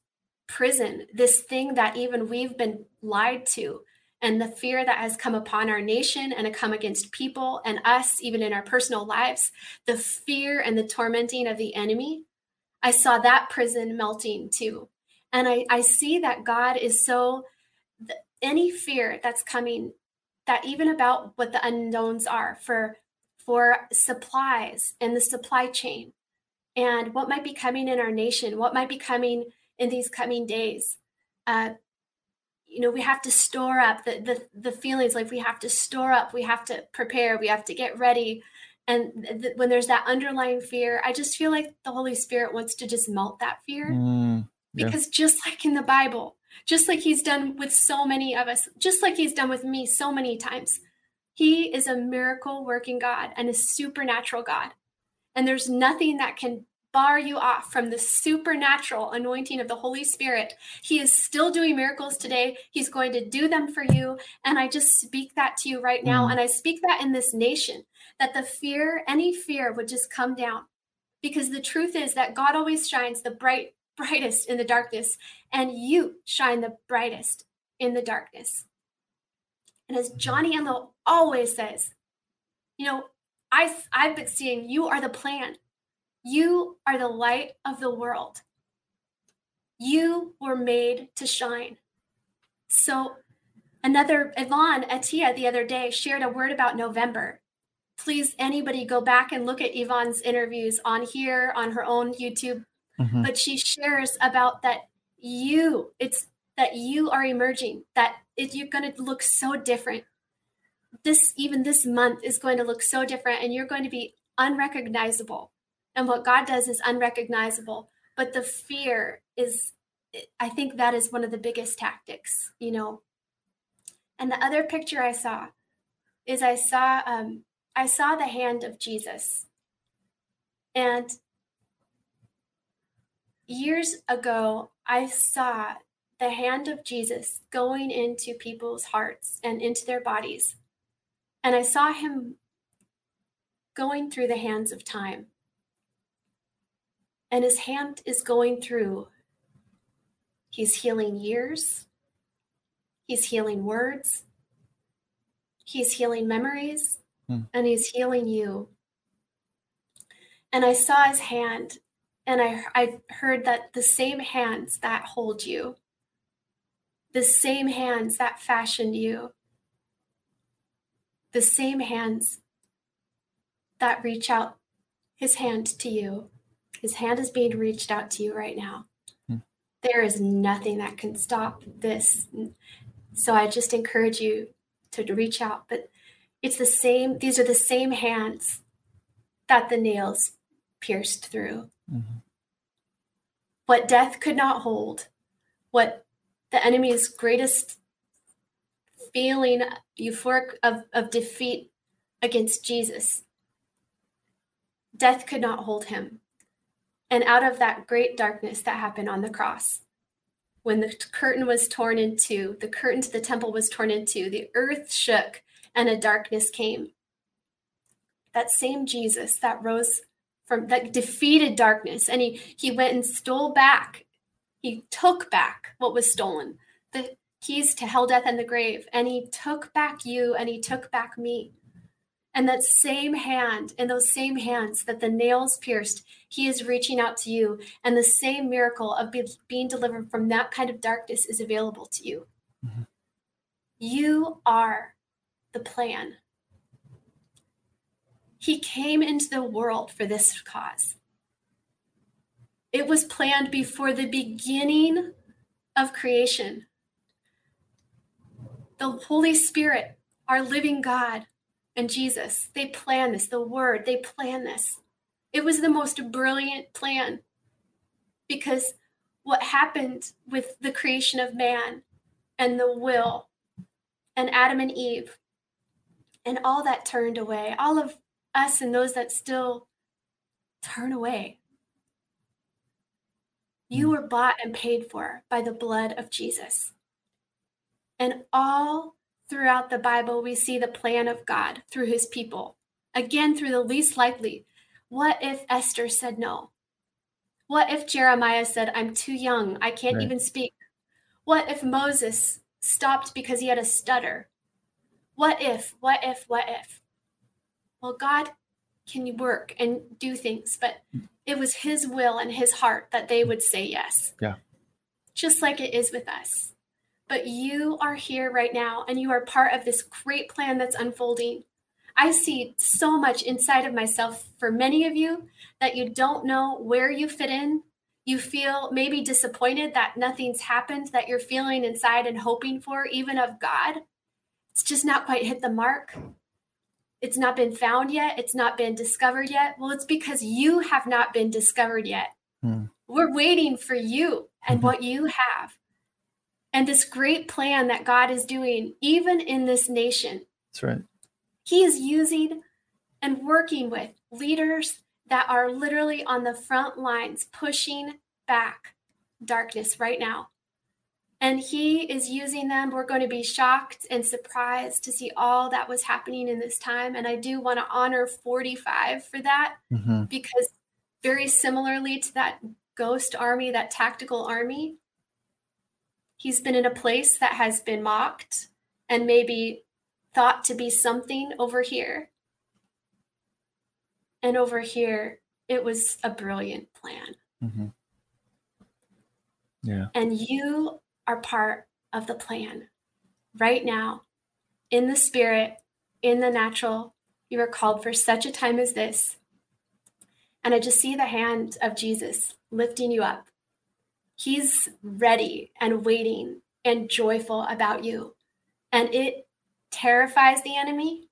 prison, this thing that even we've been lied to, and the fear that has come upon our nation and come against people and us, even in our personal lives, the fear and the tormenting of the enemy. I saw that prison melting too. And I, I see that God is so, any fear that's coming that even about what the unknowns are for for supplies and the supply chain and what might be coming in our nation what might be coming in these coming days uh, you know we have to store up the, the the feelings like we have to store up we have to prepare we have to get ready and th- when there's that underlying fear i just feel like the holy spirit wants to just melt that fear mm, yeah. because just like in the bible just like he's done with so many of us, just like he's done with me so many times. He is a miracle working God and a supernatural God. And there's nothing that can bar you off from the supernatural anointing of the Holy Spirit. He is still doing miracles today. He's going to do them for you. And I just speak that to you right now. Mm. And I speak that in this nation that the fear, any fear, would just come down. Because the truth is that God always shines the bright brightest in the darkness, and you shine the brightest in the darkness. And as Johnny Enlow always says, you know, I, I've been seeing you are the plan. You are the light of the world. You were made to shine. So, another Yvonne Atia the other day shared a word about November. Please, anybody go back and look at Yvonne's interviews on here, on her own YouTube mm-hmm. but she shares about that you it's that you are emerging that it, you're going to look so different this even this month is going to look so different and you're going to be unrecognizable and what god does is unrecognizable but the fear is i think that is one of the biggest tactics you know and the other picture i saw is i saw um, i saw the hand of jesus and years ago, I saw the hand of Jesus going into people's hearts and into their bodies. And I saw him going through the hands of time. And his hand is going through. He's healing years. He's healing words. He's healing memories. Hmm. And he's healing you. And I saw his hand and I, I heard that the same hands that hold you, the same hands that fashioned you, the same hands that reach out his hand to you, his hand is being reached out to you right now. Hmm. There is nothing that can stop this. So I just encourage you to reach out. But it's the same, these are the same hands that the nails pierced through. Mm-hmm. What death could not hold, what the enemy's greatest feeling euphoric of, of defeat against Jesus, death could not hold him. And out of that great darkness that happened on the cross, when the curtain was torn in two, the curtain to the temple was torn in two, the earth shook and a darkness came. That same Jesus that rose from that defeated darkness and he he went and stole back he took back what was stolen the keys to hell death and the grave and he took back you and he took back me and that same hand and those same hands that the nails pierced he is reaching out to you and the same miracle of be, being delivered from that kind of darkness is available to you mm-hmm. you are the plan he came into the world for this cause. It was planned before the beginning of creation. The Holy Spirit, our living God, and Jesus, they planned this, the Word, they planned this. It was the most brilliant plan because what happened with the creation of man and the will and Adam and Eve and all that turned away, all of us and those that still turn away. You hmm. were bought and paid for by the blood of Jesus. And all throughout the Bible, we see the plan of God through his people. Again, through the least likely. What if Esther said no? What if Jeremiah said, I'm too young, I can't right. even speak? What if Moses stopped because he had a stutter? What if, what if, what if? well, God can work and do things, but it was His will and His heart that they would say yes.
Yeah.
Just like it is with us. But you are here right now and you are part of this great plan that's unfolding. I see so much inside of myself for many of you that you don't know where you fit in. You feel maybe disappointed that nothing's happened that you're feeling inside and hoping for, even of God. It's just not quite hit the mark it's not been found yet, it's not been discovered yet. Well, it's because you have not been discovered yet. Hmm. We're waiting for you and mm-hmm. what you have. And this great plan that God is doing, even in this nation.
That's right.
He is using and working with leaders that are literally on the front lines, pushing back darkness right now and he is using them. We're going to be shocked and surprised to see all that was happening in this time. And I do want to honor 45 for that mm-hmm. because, very similarly to that ghost army, that tactical army, he's been in a place that has been mocked and maybe thought to be something over here. And over here, it was a brilliant plan. Mm-hmm.
Yeah.
And you are part of the plan. Right now, in the spirit, in the natural, you are called for such a time as this. And I just see the hand of Jesus lifting you up. He's ready and waiting and joyful about you. And it terrifies the enemy,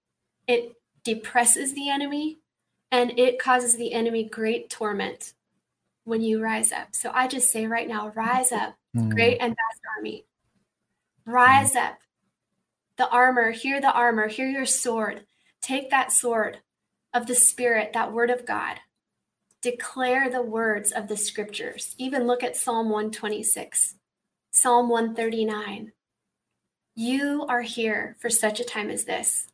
it depresses the enemy, and it causes the enemy great torment when you rise up. So I just say right now, rise up mm. great and vast army. Rise mm. up. The armor, hear the armor, hear your sword. Take that sword of the Spirit, that word of God, declare the words of the scriptures. Even look at Psalm 126, Psalm 139. You are here for such a time as this.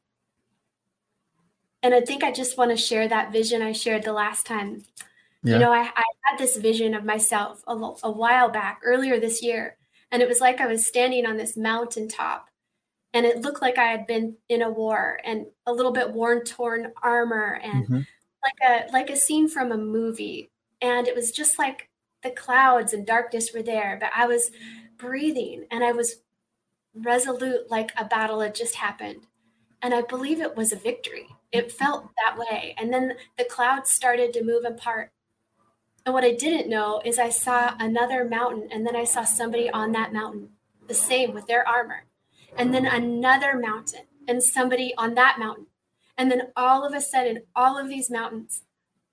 And I think I just want to share that vision I shared the last time. Yeah. You know, I, I, had this vision of myself a, a while back, earlier this year, and it was like I was standing on this mountaintop and it looked like I had been in a war and a little bit worn torn armor and mm-hmm. Like a like a scene from a movie and it was just like the clouds and darkness were there but I was breathing and I was resolute like a battle had just happened and I believe it was a victory it felt that way and then the clouds started to move apart and what I didn't know is I saw another mountain and then I saw somebody on that mountain the same with their armor and then another mountain and somebody on that mountain. And then all of a sudden, all of these mountains,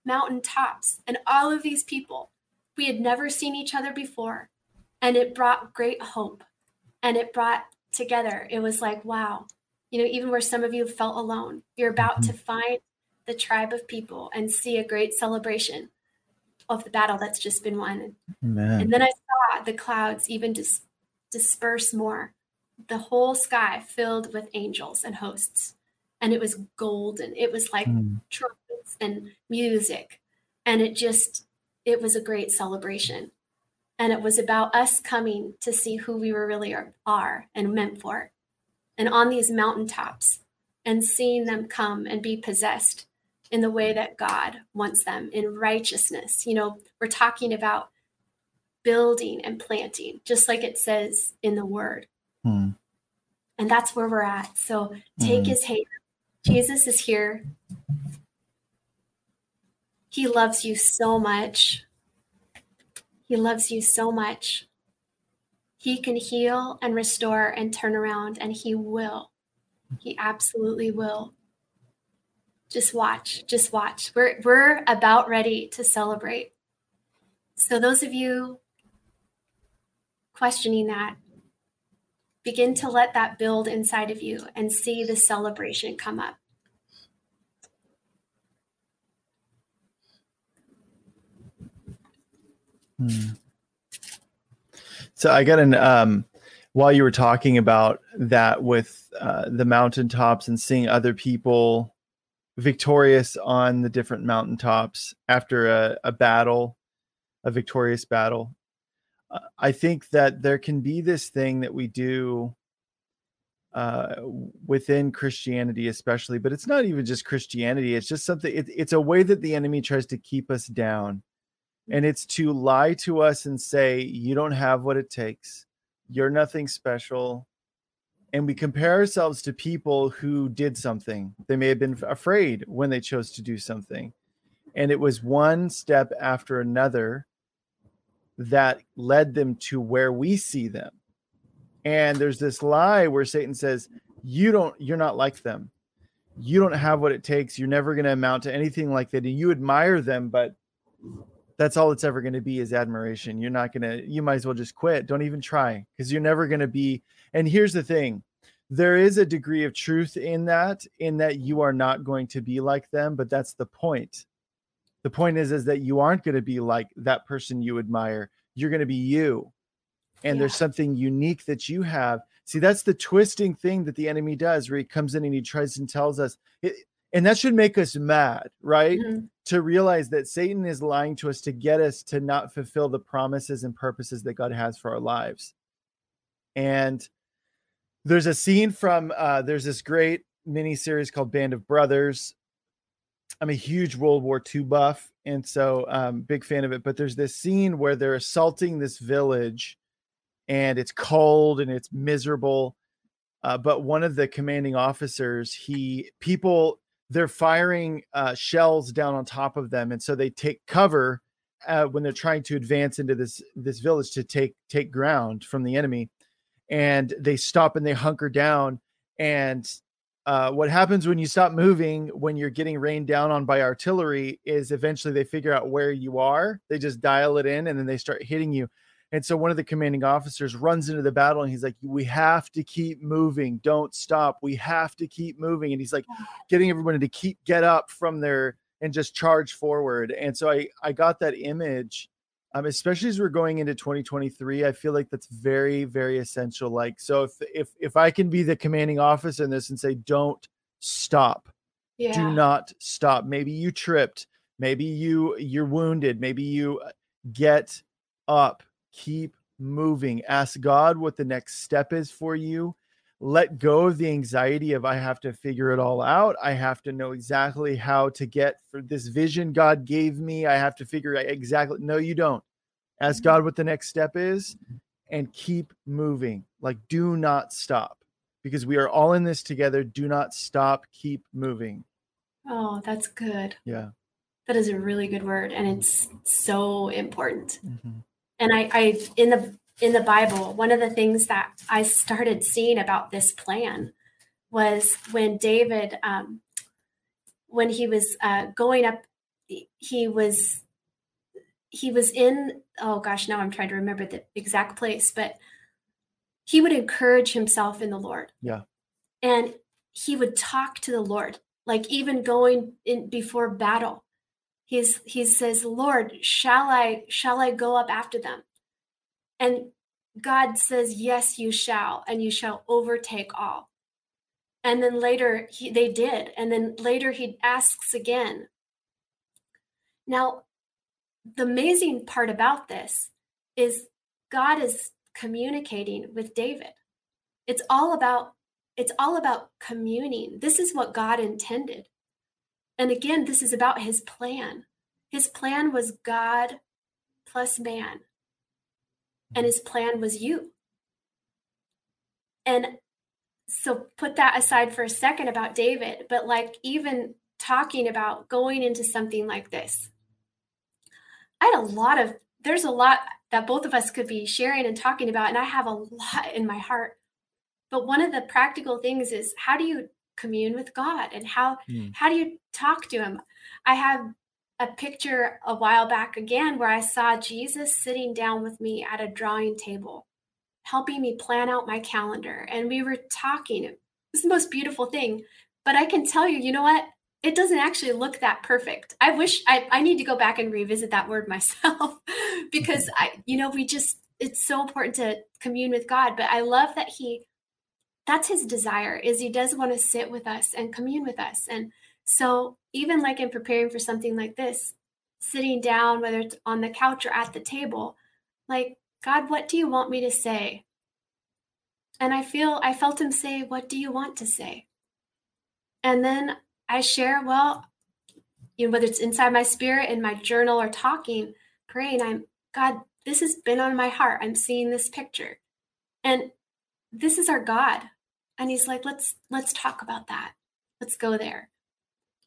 mountain tops, and all of these people, we had never seen each other before. And it brought great hope and it brought together. It was like, wow, you know, even where some of you felt alone, you're about to mm-hmm. find the tribe of people and see a great celebration of the battle that's just been won. Amen. And then I saw the clouds even just disperse more the whole sky filled with angels and hosts. And it was golden. It was like mm. trumpets and music. And it just, it was a great celebration. And it was about us coming to see who we were really are, are and meant for. And on these mountaintops and seeing them come and be possessed in the way that God wants them in righteousness. You know, we're talking about building and planting, just like it says in the word. Hmm. And that's where we're at. So take hmm. his hand. Jesus is here. He loves you so much. He loves you so much. He can heal and restore and turn around, and He will. He absolutely will. Just watch, just watch. We're, we're about ready to celebrate. So, those of you questioning that, begin to let that build inside of you and see the celebration come up.
Hmm. So I got an um while you were talking about that with uh, the mountaintops and seeing other people victorious on the different mountaintops after a, a battle, a victorious battle. I think that there can be this thing that we do uh, within Christianity, especially, but it's not even just Christianity. It's just something, it, it's a way that the enemy tries to keep us down. And it's to lie to us and say, you don't have what it takes. You're nothing special. And we compare ourselves to people who did something. They may have been afraid when they chose to do something. And it was one step after another that led them to where we see them. And there's this lie where Satan says, You don't, you're not like them. You don't have what it takes. You're never going to amount to anything like that. And you admire them, but that's all it's ever going to be is admiration. You're not going to, you might as well just quit. Don't even try because you're never going to be. And here's the thing there is a degree of truth in that, in that you are not going to be like them, but that's the point the point is is that you aren't going to be like that person you admire you're going to be you and yeah. there's something unique that you have see that's the twisting thing that the enemy does where he comes in and he tries and tells us it, and that should make us mad right mm-hmm. to realize that satan is lying to us to get us to not fulfill the promises and purposes that god has for our lives and there's a scene from uh, there's this great mini series called band of brothers I'm a huge World War II buff, and so um, big fan of it. But there's this scene where they're assaulting this village, and it's cold and it's miserable. Uh, but one of the commanding officers, he people they're firing uh, shells down on top of them, and so they take cover uh, when they're trying to advance into this this village to take take ground from the enemy. And they stop and they hunker down, and uh, what happens when you stop moving when you're getting rained down on by artillery is eventually they figure out where you are. They just dial it in and then they start hitting you. And so one of the commanding officers runs into the battle and he's like, We have to keep moving. Don't stop. We have to keep moving. And he's like getting everybody to keep get up from their and just charge forward. And so I I got that image um, especially as we're going into 2023 i feel like that's very very essential like so if if if i can be the commanding officer in this and say don't stop.
Yeah.
do not stop. Maybe you tripped. Maybe you you're wounded. Maybe you uh, get up. Keep moving. Ask god what the next step is for you let go of the anxiety of i have to figure it all out. I have to know exactly how to get for this vision god gave me. I have to figure out exactly no you don't. Ask
Mhm.
god what the next step is and keep moving. Like do not stop because we are all in this together. Do not stop. Keep moving.
Oh, that's good.
yeah.
That is a really good word, and it's so important.
Mhm.
And I, I in the in the Bible, one of the things that I started seeing about this plan was when David, um, when he was uh, going up, he was he was in. Oh gosh, now I'm trying to remember the exact place, but he would encourage himself in the Lord.
Yeah.
and he would talk to the Lord, like even going in before battle. He's he says, Lord, shall I shall I go up after them? And God says, Yes, you shall, and you shall overtake all. And then later he, they did. And then later he asks again. Now, the amazing part about this is God is communicating with David. It's all about it's all about communing. This is what God intended. And again, this is about his plan. His plan was God plus man and his plan was you. And so put that aside for a second about David, but like even talking about going into something like this, I had a lot of, there's a lot that both of us could be sharing and talking about, and I have a lot in my heart. But one of the practical things is how do you commune with God and how
Hmm.
how do you talk to him? I have a picture a while back again where I saw Jesus sitting down with me at a drawing table, helping me plan out my calendar. And we were talking. It was the most beautiful thing. But I can tell you, you know what? It doesn't actually look that perfect. I wish I, I need to go back and revisit that word myself because I, you know, we just, it's so important to commune with God. But I love that he, that's his desire is he does want to sit with us and commune with us. And so, even like in preparing for something like this, sitting down, whether it's on the couch or at the table, like, God, what do you want me to say? And I feel, I felt him say, What do you want to say? And then I share, well, you know, whether it's inside my spirit, in my journal, or talking, praying, I'm, God, this has been on my heart. I'm seeing this picture. And this is our God. And he's like, let's let's talk about that. Let's go there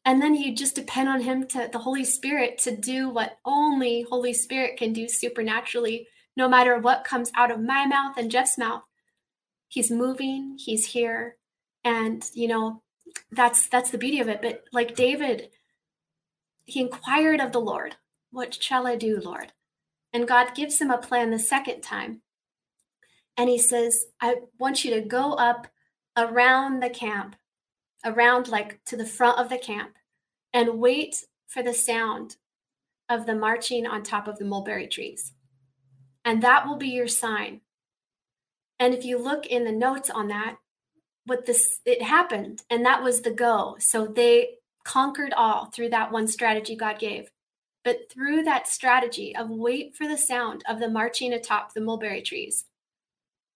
and then you just depend on him to the holy spirit to do what only holy spirit can do supernaturally no matter what comes out of my mouth and jeff's mouth. He's moving he's here and you know that's that's the beauty of it. But like david he inquired of the lord what shall i do lord? And god gives him a plan the second time. And he says i want you to go up around the camp around like to the front of the camp and wait for the sound of the marching on top of the mulberry trees. And that will be your sign. And if you look in the notes on that, what this it happened and that was the go. So they conquered all through that one strategy God gave. But through that strategy of wait for the sound of the marching atop the mulberry trees.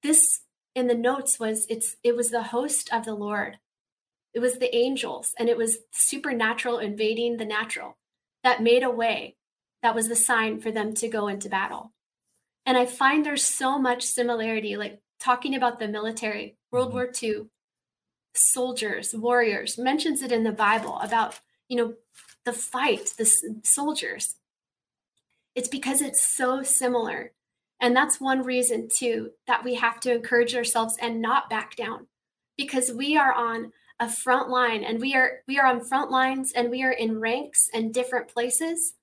This in the notes was it's it was the host of the Lord it was the angels and it was supernatural invading the natural that made a way that was the sign for them to go into battle. And i find there's so much similarity like talking about the military world
Mhm.
war ii soldiers warriors mentions it in the bible about you know the fight the s- soldiers. It's because it's so similar. And that's one reason too that we have to encourage ourselves and not back down because we are on a front line and we are we are on front lines and we are in ranks and different places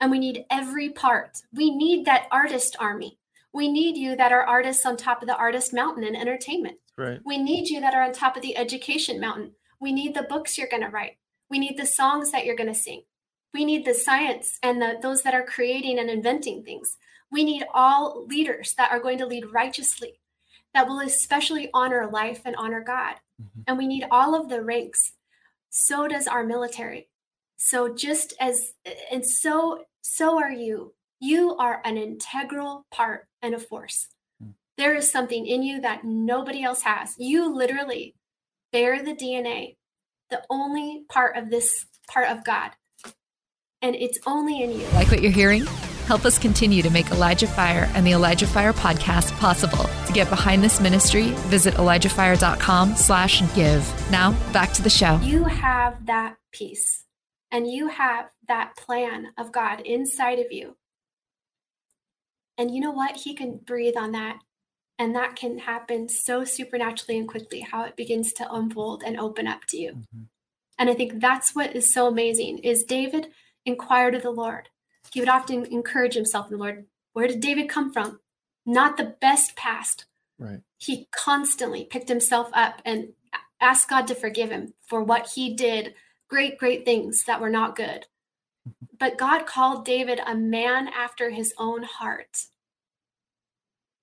and we need every part. We need that artist army. We need you that are artists on top of the artist mountain in entertainment.
Right.
We need you that are on top of the education mountain. We need the books you're going to write. We need the songs that you're going to sing. We need the science and the, those that are creating and inventing things. We need all leaders that are going to lead righteously, that will especially honor life and honor God. Mm-hmm. And we need all of the ranks. So does our military. So just as and so so are you. You are an integral part and a force. Mm. There is something in you that nobody else has. You literally bear the DNA, the only part of this part of God. And it's only in you.
Like what you're hearing? Help us continue to make Elijah Fire and the Elijah Fire podcast possible. To get behind this ministry, visit ElijahFire.com slash give. Now, back to the show.
You have that peace and you have that plan of God inside of you. And you know what? He can breathe on that. And that can happen so supernaturally and quickly, how it begins to unfold and open up to you. Mm-hmm. And I think that's what is so amazing is David inquired of the Lord. He would often encourage himself in the Lord. Where did David come from? Not the best past.
Right.
He constantly picked himself up and asked God to forgive him for what he did, great, great things that were not good. Mm-hmm. But God called David a man after his own heart.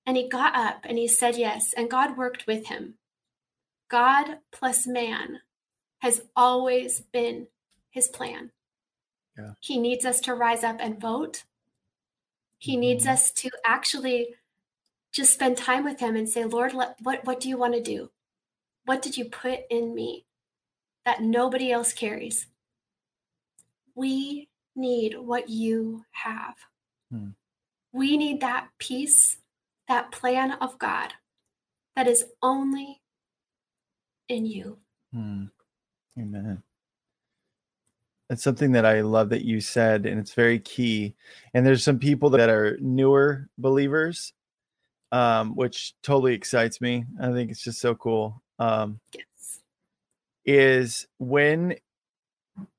And he got up and he said yes, and God worked with him. God plus man has always been his plan.
Yeah.
He needs us to rise up and vote. He mm-hmm. needs us to actually just spend time with him and say, Lord, what, what do you want to do? What did you put in me that nobody else carries? We need what you have. Hmm. We need that peace, that plan of God that is only in you.
Hmm. Amen. It's something that I love that you said, and it's very key. And there's some people that are newer believers, um, which totally excites me. I think it's just so cool. Um,
yes.
Is when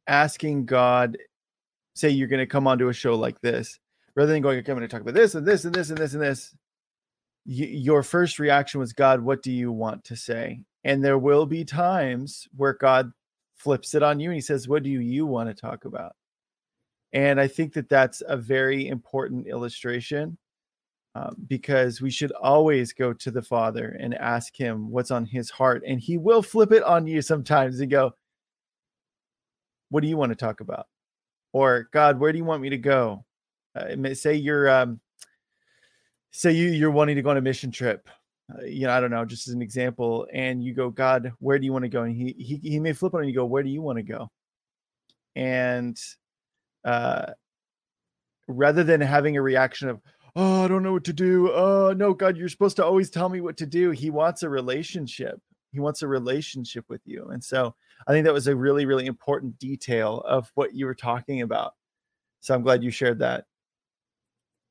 asking God say you're going to come onto a show like this, rather than going, okay, I'm going to talk about this and this and this and this and this, y- your first reaction was, God, what do you want to say? And there will be times where God flips it on you and he says, what do you want to talk about? And I think that that's a very important illustration um, because we should always go to the Father and ask him what's on his heart. And he will flip it on you sometimes and go, What do you want to talk about? or God, where do you want me to go? Uh, say you're um, say you you're wanting to go on a mission trip. Uh, you know, I don't know, just as an example, and you go, God, where do you want to go? And he he he may flip on and you go, where do you want to go? And uh, rather than having a reaction of, oh, I don't know what to do. Oh no, God, you're supposed to always tell me what to do. He wants a relationship. He wants a relationship with you. And so I think that was a really, really important detail of what you were talking about. So I'm glad you shared that.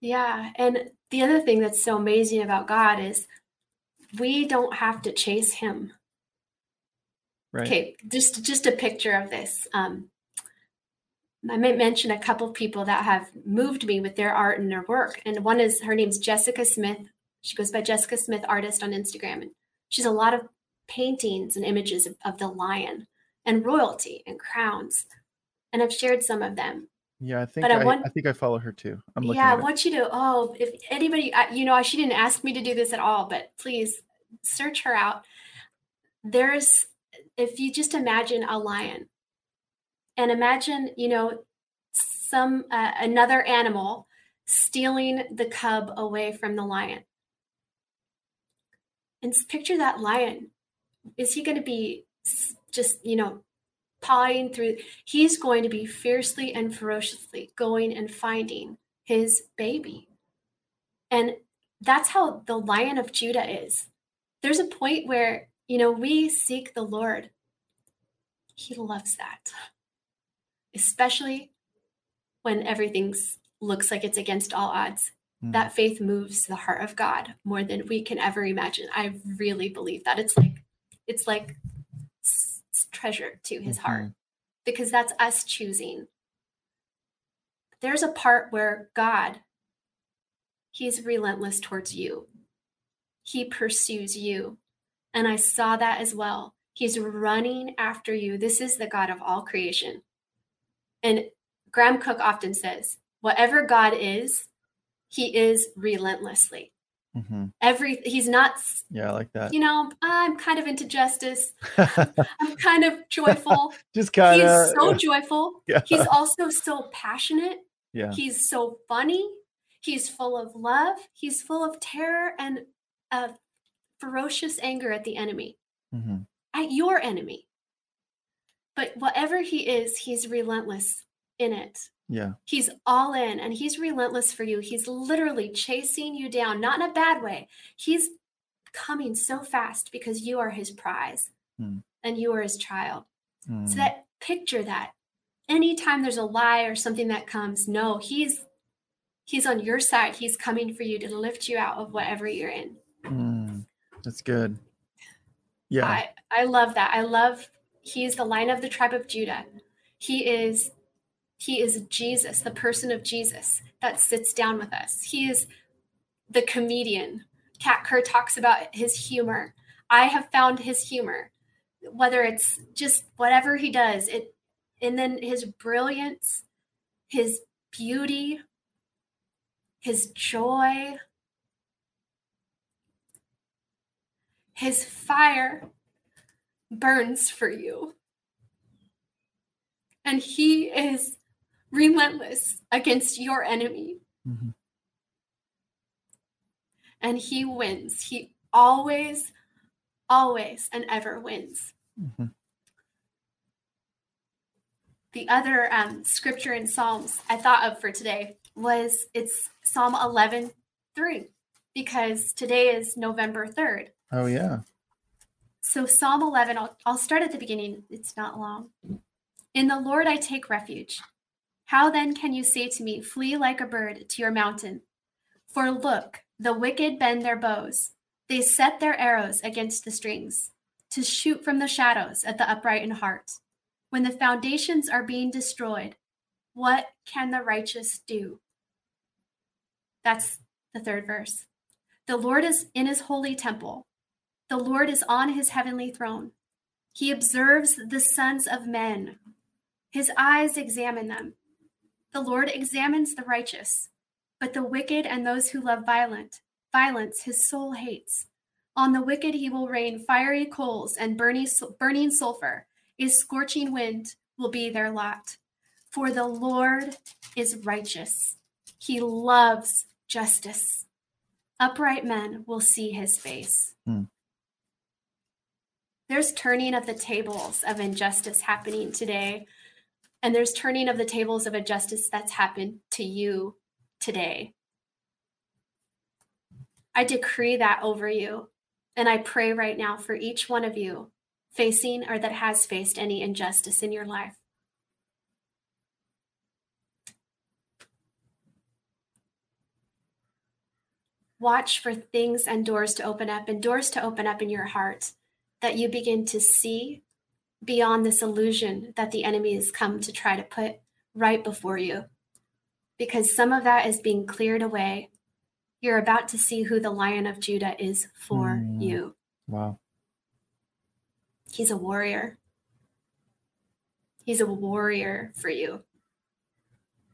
Yeah. And the other thing that's so amazing about God is we don't have to chase him.
Right.
Okay, just just a picture of this. Um, I might mention a couple of people that have moved me with their art and their work. And one is her name's Jessica Smith. She goes by Jessica Smith Artist on Instagram. And she's a lot of paintings and images of, of the lion and royalty and crowns. And I've shared some of them.
Yeah, I think but I, I, want, I think I follow her too.
I'm looking yeah, I want you to. Oh, if anybody, you know, she didn't ask me to do this at all, but please search her out. There's, if you just imagine a lion, and imagine, you know, some uh, another animal stealing the cub away from the lion, and picture that lion. Is he going to be just, you know, pawing through. He's going to be fiercely and ferociously going and finding his baby. And that's how the lion of Judah is. There's a point where, you know, we seek the Lord. He loves that, especially when everything looks like it's against all odds. Mm. That faith moves the heart of God more than we can ever imagine. I really believe that. It's like, it's like treasure to his mm-hmm. heart because that's us choosing. There's a part where God, He's relentless towards you, He pursues you. And I saw that as well. He's running after you. This is the God of all creation. And Graham Cooke often says, whatever God is, he is relentlessly. Mm-hmm. Every he's not.
Yeah, I like that.
You know, I'm kind of into justice. I'm kind of joyful.
Just kind
of. He's so joyful.
Yeah.
He's also so passionate.
Yeah.
He's so funny. He's full of love. He's full of terror and of ferocious anger at the enemy, mm-hmm. at your enemy. But whatever he is, he's relentless in it.
Yeah.
He's all in and he's relentless for you. He's literally chasing you down, not in a bad way. He's coming so fast because you are his prize mm. and you are his child. Mm. So hmm. that picture that anytime there's a lie or something that comes, no, he's he's on your side. He's coming for you to lift you out of whatever you're in.
Mm. That's good. Yeah.
I, I love that. I love he's the lion of the tribe of Judah. He is he is Jesus, the person of Jesus that sits down with us. He is the comedian. Kat Kerr talks about his humor. I have found his humor, whether it's just whatever he does, it and then his brilliance, his beauty, his joy, his fire burns for you. And he is relentless against your enemy. Mm-hmm. And he wins. He always, always, and ever wins. Mm-hmm. The other um, scripture in Psalms I thought of for today was it's Psalm 11 3, because today is November 3rd.
Oh, yeah.
So, Psalm 11, I'll, I'll start at the beginning. It's not long. In the Lord I take refuge. How then can you say to me, Flee like a bird to your mountain? For look, the wicked bend their bows. They set their arrows against the strings, to shoot from the shadows at the upright in heart. When the foundations are being destroyed, what can the righteous do? That's the third verse. The Lord is in his holy temple. The Lord is on his heavenly throne. He observes the sons of men. His eyes examine them. The Lord examines the righteous, but the wicked and those who love violent, violence his soul hates. On the wicked he will rain fiery coals and burning, burning sulfur. A scorching wind will be their lot. For the Lord is righteous. He loves justice. Upright men will see his face. Hmm. There's turning of the tables of injustice happening today and there's turning of the tables of injustice that's happened to you today. I decree that over you. And I pray right now for each one of you facing or that has faced any injustice in your life. Watch for things and doors to open up and doors to open up in your heart that you begin to see beyond this illusion that the enemy has come to try to put right before you. Because some of that is being cleared away. You're about to see who the Lion of Judah is for mm. you.
Wow.
He's a warrior. He's a warrior for you.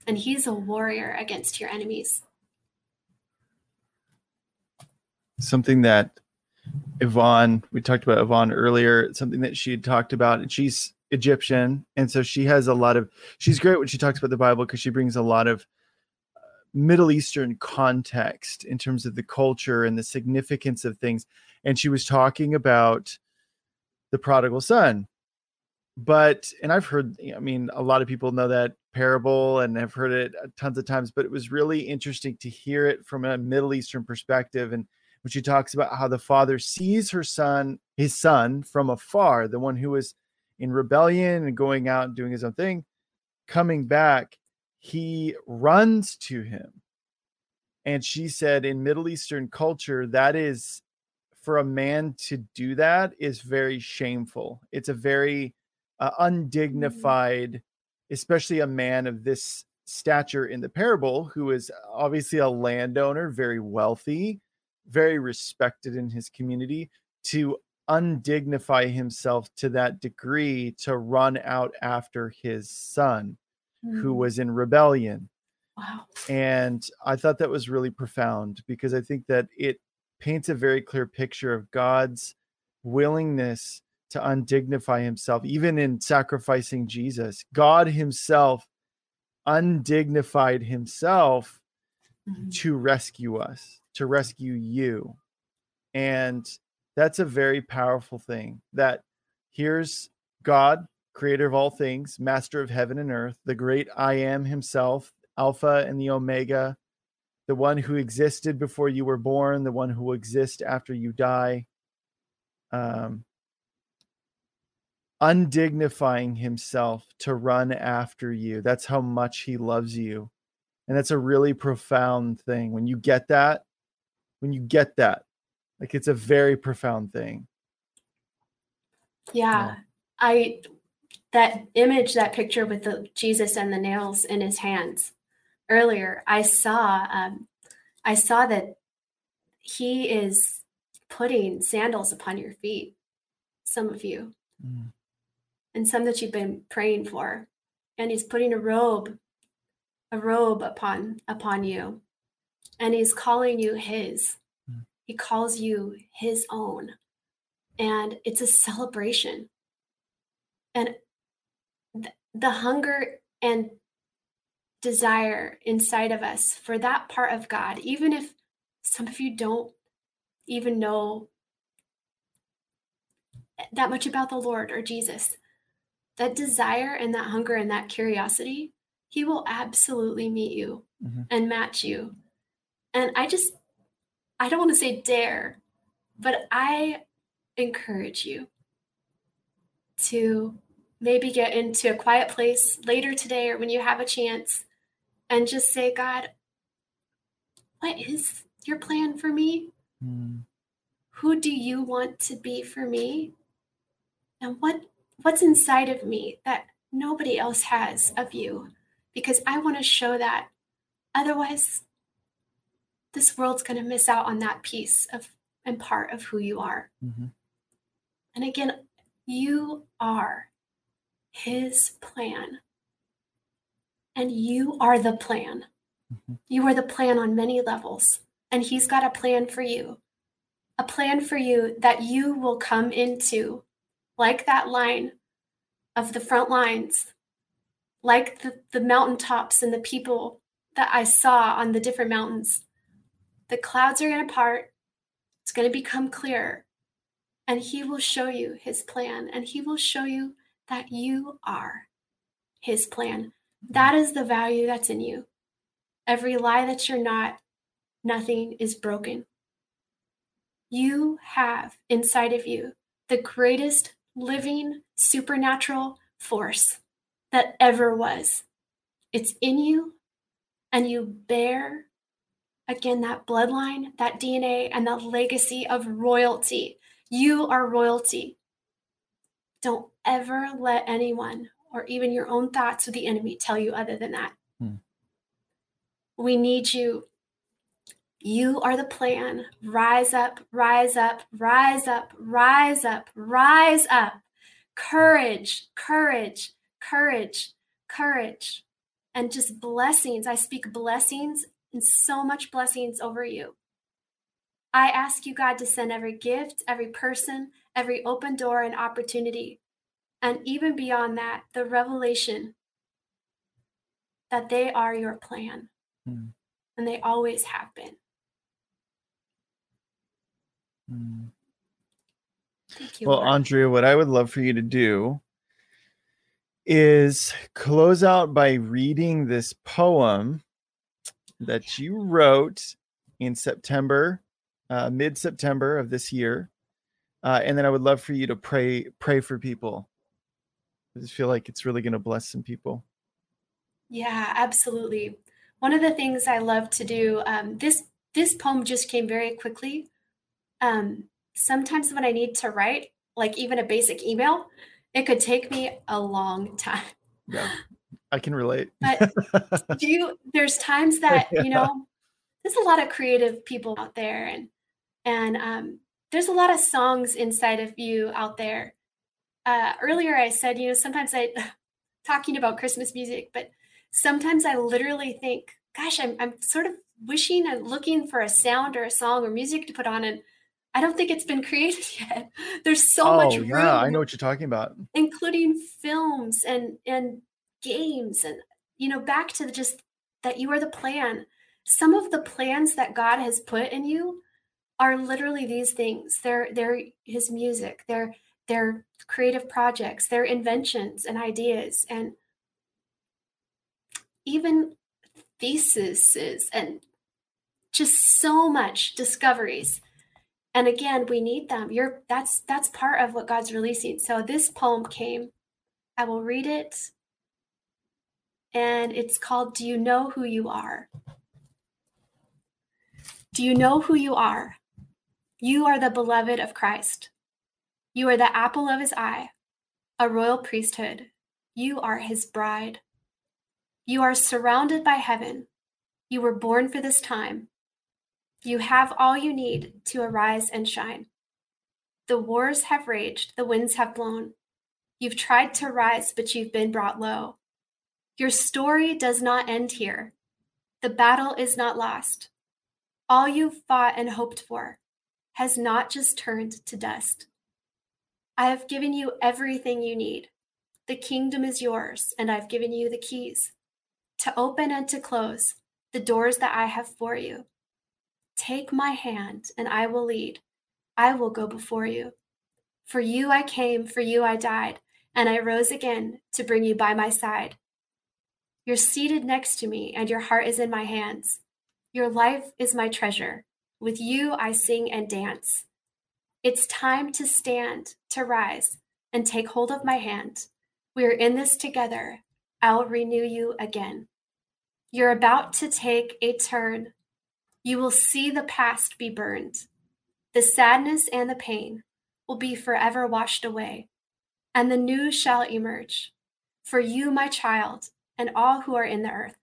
And he's a warrior against your enemies.
Something that Yvonne, we talked about Yvonne earlier, something that she had talked about, and she's Egyptian. And so she has a lot of, she's great when she talks about the Bible because she brings a lot of uh, Middle Eastern context in terms of the culture and the significance of things. And she was talking about the prodigal son. But, and I've heard, I mean, a lot of people know that parable and have heard it tons of times, but it was really interesting to hear it from a Middle Eastern perspective. And when she talks about how the father sees her son, his son from afar, the one who was in rebellion and going out and doing his own thing, coming back, he runs to him. And she said, in Middle Eastern culture, that is for a man to do that is very shameful. It's a very uh, mm-hmm. undignified, especially a man of this stature in the parable, who is obviously a landowner, very wealthy, very respected in his community to undignify himself to that degree to run out after his son who
Mm.
was in rebellion.
Wow.
And I thought that was really profound because I think that it paints a very clear picture of God's willingness to undignify himself, even in sacrificing Jesus. God himself undignified himself
Mhm.
to rescue us, to rescue you. And that's a very powerful thing that here's God, creator of all things, master of heaven and earth, the great I am himself, Alpha and the Omega, the one who existed before you were born, the one who will exist after you die. Um, undignifying himself to run after you. That's how much he loves you. And that's a really profound thing. When you get that, when you get that, like it's a very profound thing.
Yeah. I that image, that picture with the Jesus and the nails in his hands earlier, I saw um I saw that he is putting sandals upon your feet, some of you,
Mm.
and some that you've been praying for. And he's putting a robe, a robe upon upon you. And he's calling you his.
Mm.
He calls you his own. And it's a celebration. And th- the hunger and desire inside of us for that part of God, even if some of you don't even know that much about the Lord or Jesus, that desire and that hunger and that curiosity, He will absolutely meet you
Mhm.
and match you. And I just, I don't want to say dare, but I encourage you to maybe get into a quiet place later today or when you have a chance and just say, God, what is your plan for me?
Mm.
Who do you want to be for me? And what what's inside of me that nobody else has of you? Because I want to show that. Otherwise, this world's going to miss out on that piece of and part of who you are.
Mhm.
And again, you are his plan. And you are the plan.
Mhm.
You are the plan on many levels. And he's got a plan for you. A plan for you that you will come into, like that line of the front lines, like the, the mountaintops and the people that I saw on the different mountains. The clouds are going to part, it's going to become clear, and he will show you his plan, and he will show you that you are his plan. Mm-hmm. That is the value that's in you. Every lie that you're not, nothing is broken. You have inside of you the greatest living supernatural force that ever was. It's in you, and you bear again that bloodline, that DNA, and that legacy of royalty. You are royalty. Don't ever let anyone or even your own thoughts or the enemy tell you other than that.
Hmm.
We need you. You are the plan. Rise up, rise up, rise up, rise up, rise up. Courage, courage, courage, courage, and just blessings. I speak blessings and so much blessings over you. I ask you, God, to send every gift, every person, every open door and opportunity, and even beyond that, the revelation that they are your plan
Hmm.
and they always have been.
Mm.
Thank you.
Well,
Lord.
Andrea, what I would love for you to do is close out by reading this poem that you wrote in September, uh, mid September of this year, uh, and then I would love for you to pray pray for people. I just feel like it's really going to bless some people.
Yeah, absolutely. One of the things I love to do, um, this this poem just came very quickly. Um, sometimes when I need to write, like even a basic email, it could take me a long time.
Yeah, I can relate.
But do you? There's times that you know, there's a lot of creative people out there, and and um, there's a lot of songs inside of you out there. Uh, earlier, I said, you know, sometimes I talking about Christmas music, but sometimes I literally think, gosh, I'm, I'm sort of wishing and looking for a sound or a song or music to put on. And I don't think it's been created yet. There's so
oh,
much room.
Yeah, I know what you're talking about.
Including films and and games and you know, back to the, just that you are the plan. Some of the plans that God has put in you are literally these things. They're they're his music, they're they're creative projects, they're inventions and ideas and even theses and just so much discoveries. And again we need them. You're that's that's part of what god's releasing. So this poem came. I will read it and it's called do you know who you are? Do you know who you are? You are the beloved of christ. You are the apple of his eye a royal priesthood. You are his bride. You are surrounded by heaven. You were born for this time. You have all you need to arise and shine. The wars have raged, the winds have blown. You've tried to rise, but you've been brought low. Your story does not end here. The battle is not lost. All you've fought and hoped for has not just turned to dust. I have given you everything you need. The kingdom is yours, and I've given you the keys to open and to close the doors that I have for you. Take my hand, and I will lead. I will go before you. For you I came, for you I died, and I rose again to bring you by my side. You're seated next to me, and your heart is in my hands. Your life is my treasure. With you I sing and dance. It's time to stand, to rise, and take hold of my hand. We are in this together. I'll renew you again. You're about to take a turn you will see the past be burned. The sadness and the pain will be forever washed away, and the new shall emerge. For you, my child, and all who are in the earth,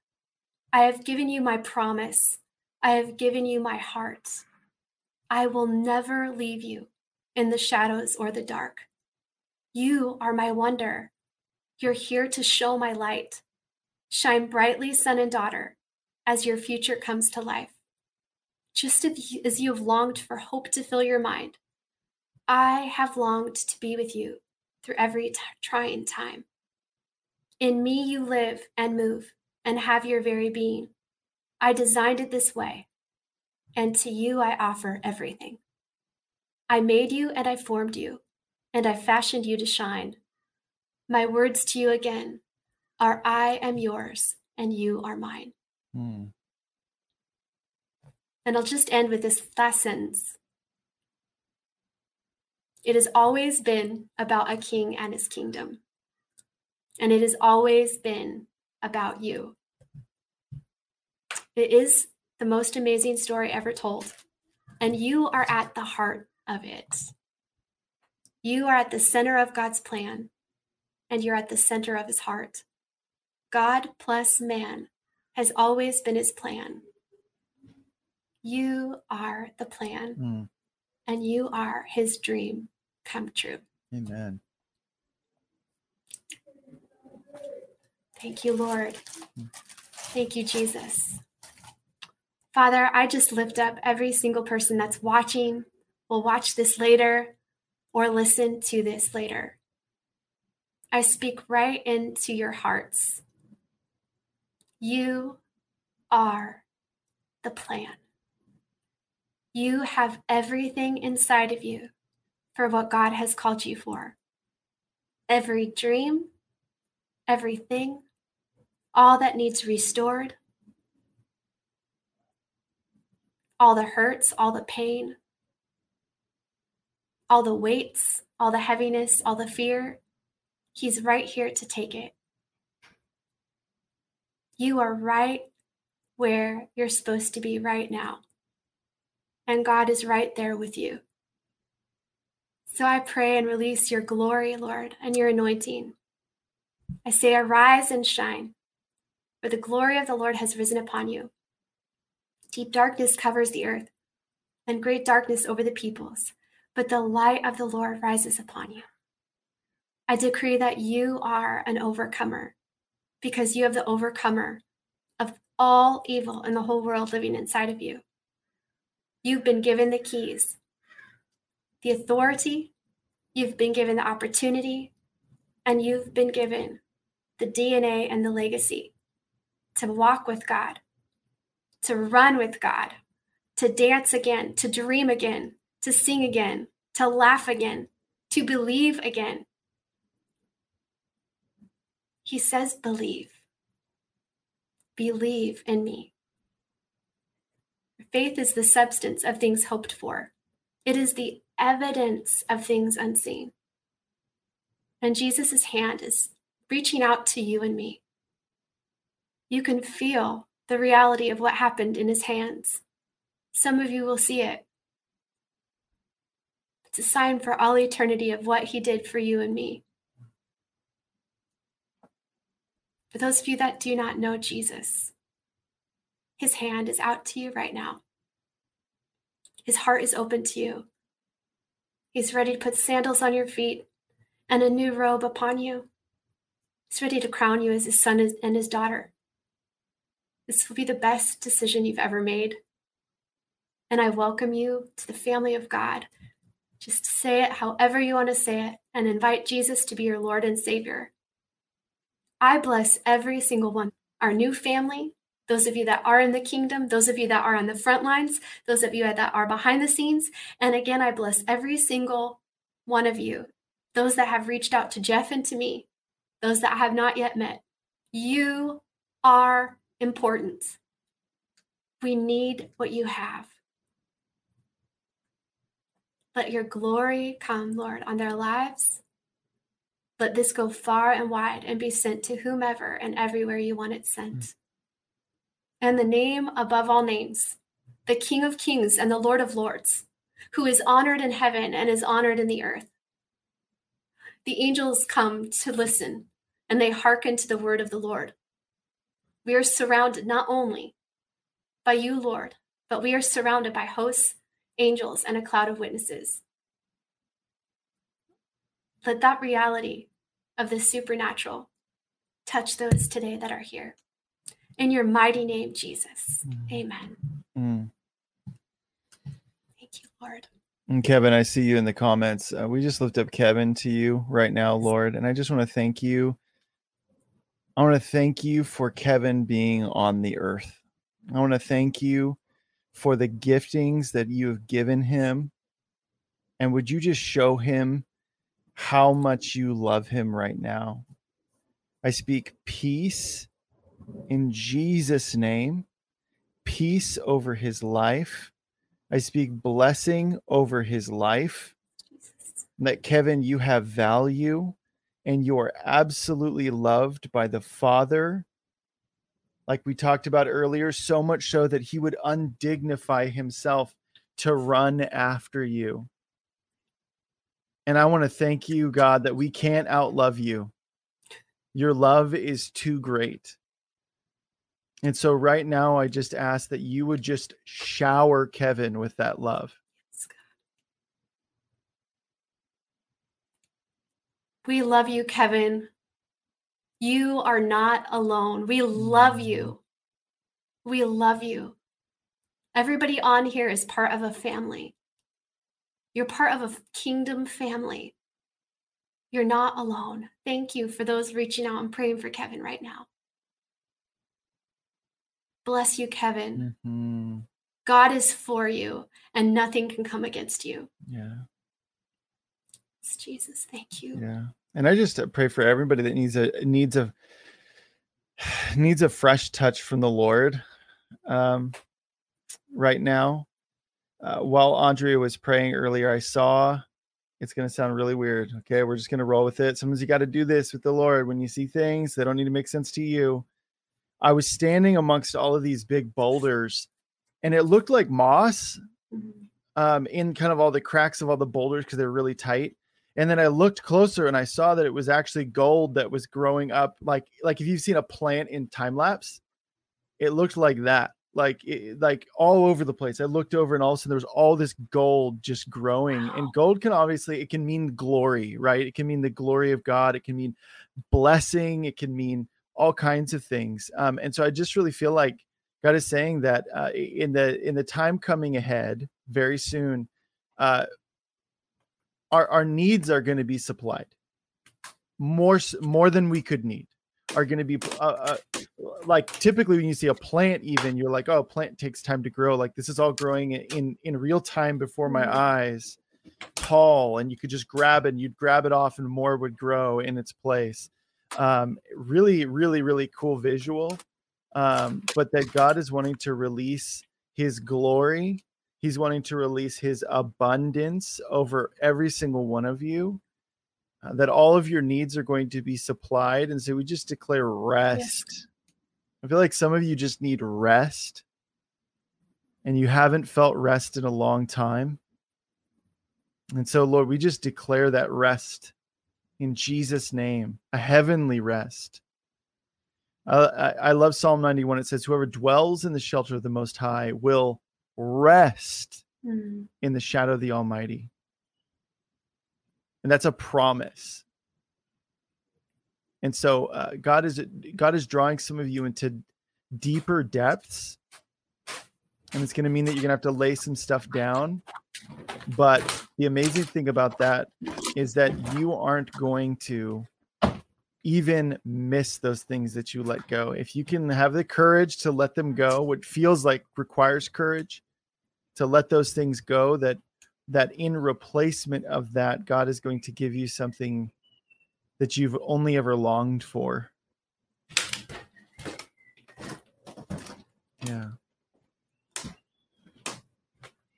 I have given you my promise. I have given you my heart. I will never leave you in the shadows or the dark. You are my wonder. You're here to show my light. Shine brightly, son and daughter, as your future comes to life just as you have longed for hope to fill your mind. I have longed to be with you through every t- trying time. In me you live and move and have your very being. I designed it this way, and to you I offer everything. I made you and I formed you, and I fashioned you to shine. My words to you again are I am yours and you are mine. Mm. And I'll just end with this last sentence. It has always been about a king and his kingdom. And it has always been about you. It is the most amazing story ever told. And you are at the heart of it. You are at the center of God's plan, and you're at the center of his heart. God plus man has always been his plan. You are the plan, mm. and you are his dream come true.
Amen.
Thank you, Lord. Thank you, Jesus. Father, I just lift up every single person that's watching, will watch this later, or listen to this later. I speak right into your hearts. You are the plan. You have everything inside of you for what God has called you for. Every dream, everything, all that needs restored, all the hurts, all the pain, all the weights, all the heaviness, all the fear. He's right here to take it. You are right where you're supposed to be right now and God is right there with you. So I pray and release your glory, Lord, and your anointing. I say, arise and shine, for the glory of the Lord has risen upon you. Deep darkness covers the earth, and great darkness over the peoples, but the light of the Lord rises upon you. I decree that you are an overcomer. because you have the overcomer of all evil in the whole world living inside of you. You've been given the keys, the authority, you've been given the opportunity, and you've been given the DNA and the legacy to walk with God, to run with God, to dance again, to dream again, to sing again, to laugh again, to believe again. He says, believe. Believe in me. Faith is the substance of things hoped for, it is the evidence of things unseen. And Jesus' hand is reaching out to you and me. You can feel the reality of what happened in his hands. Some of you will see it. It's a sign for all eternity of what he did for you and me. For those of you that do not know Jesus, his hand is out to you right now. His heart is open to you. He's ready to put sandals on your feet and a new robe upon you. He's ready to crown you as his son and his daughter. This will be the best decision you've ever made. And I welcome you to the family of God. Just say it however you want to say it and invite Jesus to be your Lord and Savior. I bless every single one, our new family, those of you that are in the kingdom, those of you that are on the front lines, those of you that are behind the scenes. And again, I bless every single one of you, those that have reached out to Jeff and to me, those that have not yet met. You are important. We need what you have. Let your glory come, Lord, on their lives. Let this go far and wide and be sent to whomever and everywhere you want it sent. Mm. And the name above all names, the King of Kings and the Lord of Lords, who is honored in heaven and is honored in the earth. The angels come to listen and they hearken to the word of the Lord. We are surrounded not only by you, Lord, but we are surrounded by hosts, angels, and a cloud of witnesses. Let that reality of the supernatural touch those today that are here. In your mighty name, Jesus. Mm. Amen. Mm. Thank you, Lord.
And Kevin, I see you in the comments. Uh, we just lift up Kevin to you right now, Lord. And I just want to thank you. I want to thank you for Kevin being on the earth. I want to thank you for the giftings that you have given him. And would you just show him how much you love him right now. I speak peace in Jesus' name, peace over his life. I speak blessing over his life. That Kevin, you have value and you are absolutely loved by the Father. Like we talked about earlier, so much so that he would undignify himself to run after you. And I want to thank you, God, that we can't outlove you. Your love is too great. And so, right now, I just ask that you would just shower Kevin with that love.
We love you, Kevin. You are not alone. We love you. We love you. Everybody on here is part of a family. You're part of a kingdom family. You're not alone. Thank you for those reaching out and praying for Kevin right now. Bless you, Kevin. Mm-hmm. God is for you, and nothing can come against you.
Yeah.
Jesus, thank you.
Yeah. And I just pray for everybody that needs a needs a needs a fresh touch from the Lord um, right now uh, while Andrea was praying earlier, I saw it's going to sound really weird. Okay. We're just going to roll with it. Sometimes you got to do this with the Lord when you see things that don't need to make sense to you. I was standing amongst all of these big boulders and it looked like moss mm-hmm. um, in kind of all the cracks of all the boulders because they're really tight. And then I looked closer and I saw that it was actually gold that was growing up like like if you've seen a plant in time lapse, it looked like that like it, like all over the place. I looked over and all of a sudden there was all this gold just growing. Wow. And gold can obviously it can mean glory, right? It can mean the glory of God. It can mean blessing. It can mean all kinds of things. Um, and so I just really feel like God is saying that uh, in the in the time coming ahead, very soon, uh, our our needs are going to be supplied. More more than we could need are going to be uh, uh, like typically when you see a plant even you're like oh plant takes time to grow. Like this is all growing in in real time before my mm-hmm. eyes tall and you could just grab it and you'd grab it off and more would grow in its place. Um really really really cool visual um but that god is wanting to release his glory he's wanting to release his abundance over every single one of you uh, that all of your needs are going to be supplied. And so we just declare rest. Yes. I feel like some of you just need rest and you haven't felt rest in a long time. And so, Lord, we just declare that rest in Jesus' name, a heavenly rest. Uh, I, I love Psalm 91. It says, Whoever dwells in the shelter of the Most High will rest mm. in the shadow of the Almighty. And that's a promise. And so uh, god is god is drawing some of you into deeper depths. And it's going to mean that you're going to have to lay some stuff down. But the amazing thing about that is that you aren't going to even miss those things that you let go. If you can have the courage to let them go what feels like requires courage to let those things go that that in replacement of that, God is going to give you something that you've only ever longed for. Yeah.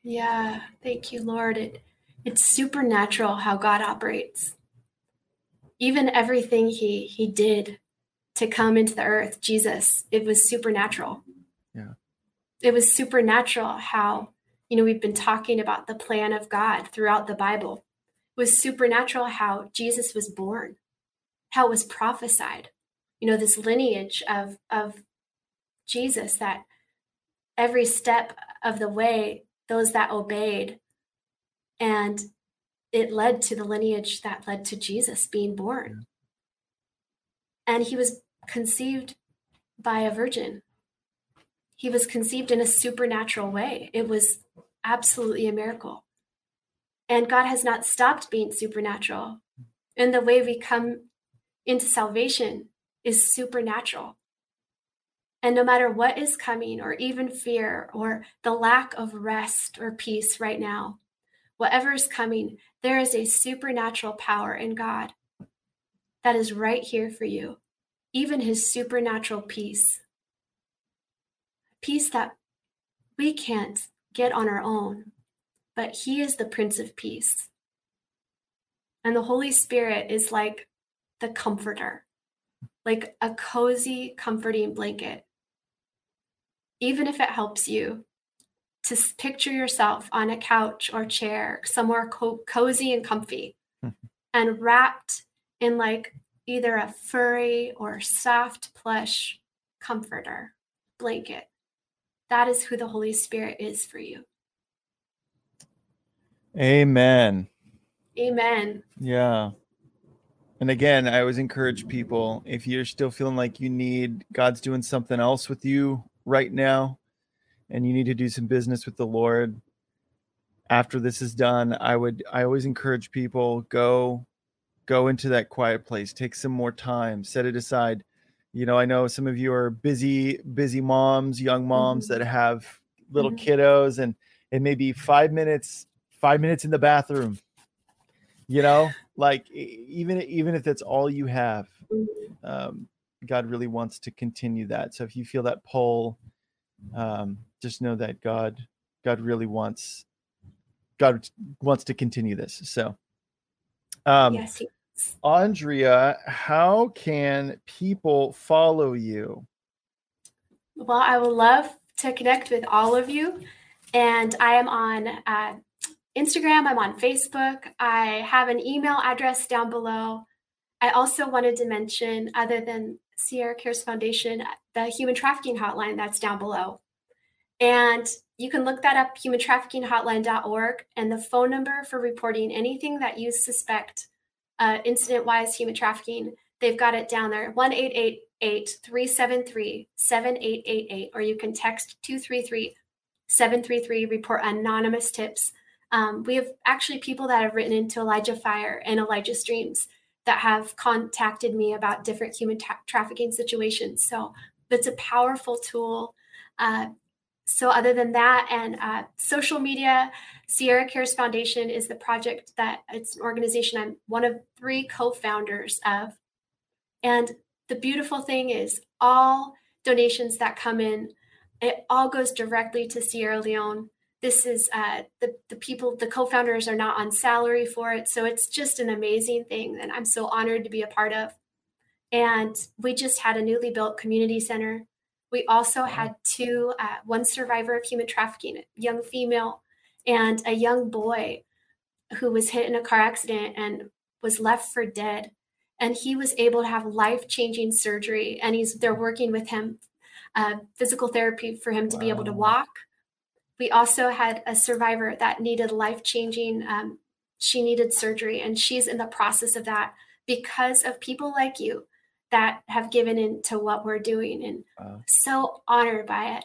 Yeah, thank you, Lord. It it's supernatural how God operates. Even everything he he did to come into the earth, Jesus, it was supernatural.
Yeah.
It was supernatural how you know, we've been talking about the plan of God throughout the Bible. It was supernatural how Jesus was born, how it was prophesied. You know, this lineage of of Jesus that every step of the way, those that obeyed, and it led to the lineage that led to Jesus being born. And he was conceived by a virgin. He was conceived in a supernatural way. It was absolutely a miracle. And God has not stopped being supernatural. And the way we come into salvation is supernatural. And no matter what is coming, or even fear, or the lack of rest or peace right now, whatever is coming, there is a supernatural power in God that is right here for you, even his supernatural peace. Peace that we can't get on our own, but He is the Prince of Peace. And the Holy Spirit is like the comforter, like a cozy, comforting blanket. Even if it helps you to picture yourself on a couch or chair, somewhere co- cozy and comfy, and wrapped in like either a furry or soft plush comforter blanket that is who the Holy Spirit is for you.
Amen.
Amen.
Yeah. And again, I always encourage people if you're still feeling like you need God's doing something else with you right now and you need to do some business with the Lord after this is done, I would I always encourage people go go into that quiet place, take some more time, set it aside you know i know some of you are busy busy moms young moms mm-hmm. that have little mm-hmm. kiddos and it may be five minutes five minutes in the bathroom you know like even even if that's all you have mm-hmm. um, god really wants to continue that so if you feel that pull um, just know that god god really wants god wants to continue this so um yes, Andrea, how can people follow you?
Well, I would love to connect with all of you. And I am on uh, Instagram, I'm on Facebook. I have an email address down below. I also wanted to mention, other than Sierra Cares Foundation, the human trafficking hotline that's down below. And you can look that up, humantraffickinghotline.org, and the phone number for reporting anything that you suspect uh, incident wise human trafficking, they've got it down there 188 373 7888, or you can text 233 733 report anonymous tips. Um, we have actually people that have written into Elijah Fire and Elijah Streams that have contacted me about different human tra- trafficking situations. So it's a powerful tool. Uh, so, other than that, and uh, social media, Sierra Cares Foundation is the project that it's an organization I'm one of three co founders of. And the beautiful thing is, all donations that come in, it all goes directly to Sierra Leone. This is uh, the the people, the co-founders are not on salary for it, so it's just an amazing thing that I'm so honored to be a part of. And we just had a newly built community center we also had two, uh, one survivor of human trafficking, a young female, and a young boy who was hit in a car accident and was left for dead. And he was able to have life changing surgery, and he's they're working with him, uh, physical therapy for him to wow. be able to walk. We also had a survivor that needed life changing. Um, she needed surgery, and she's in the process of that because of people like you that have given into what we're doing and wow. so honored by it.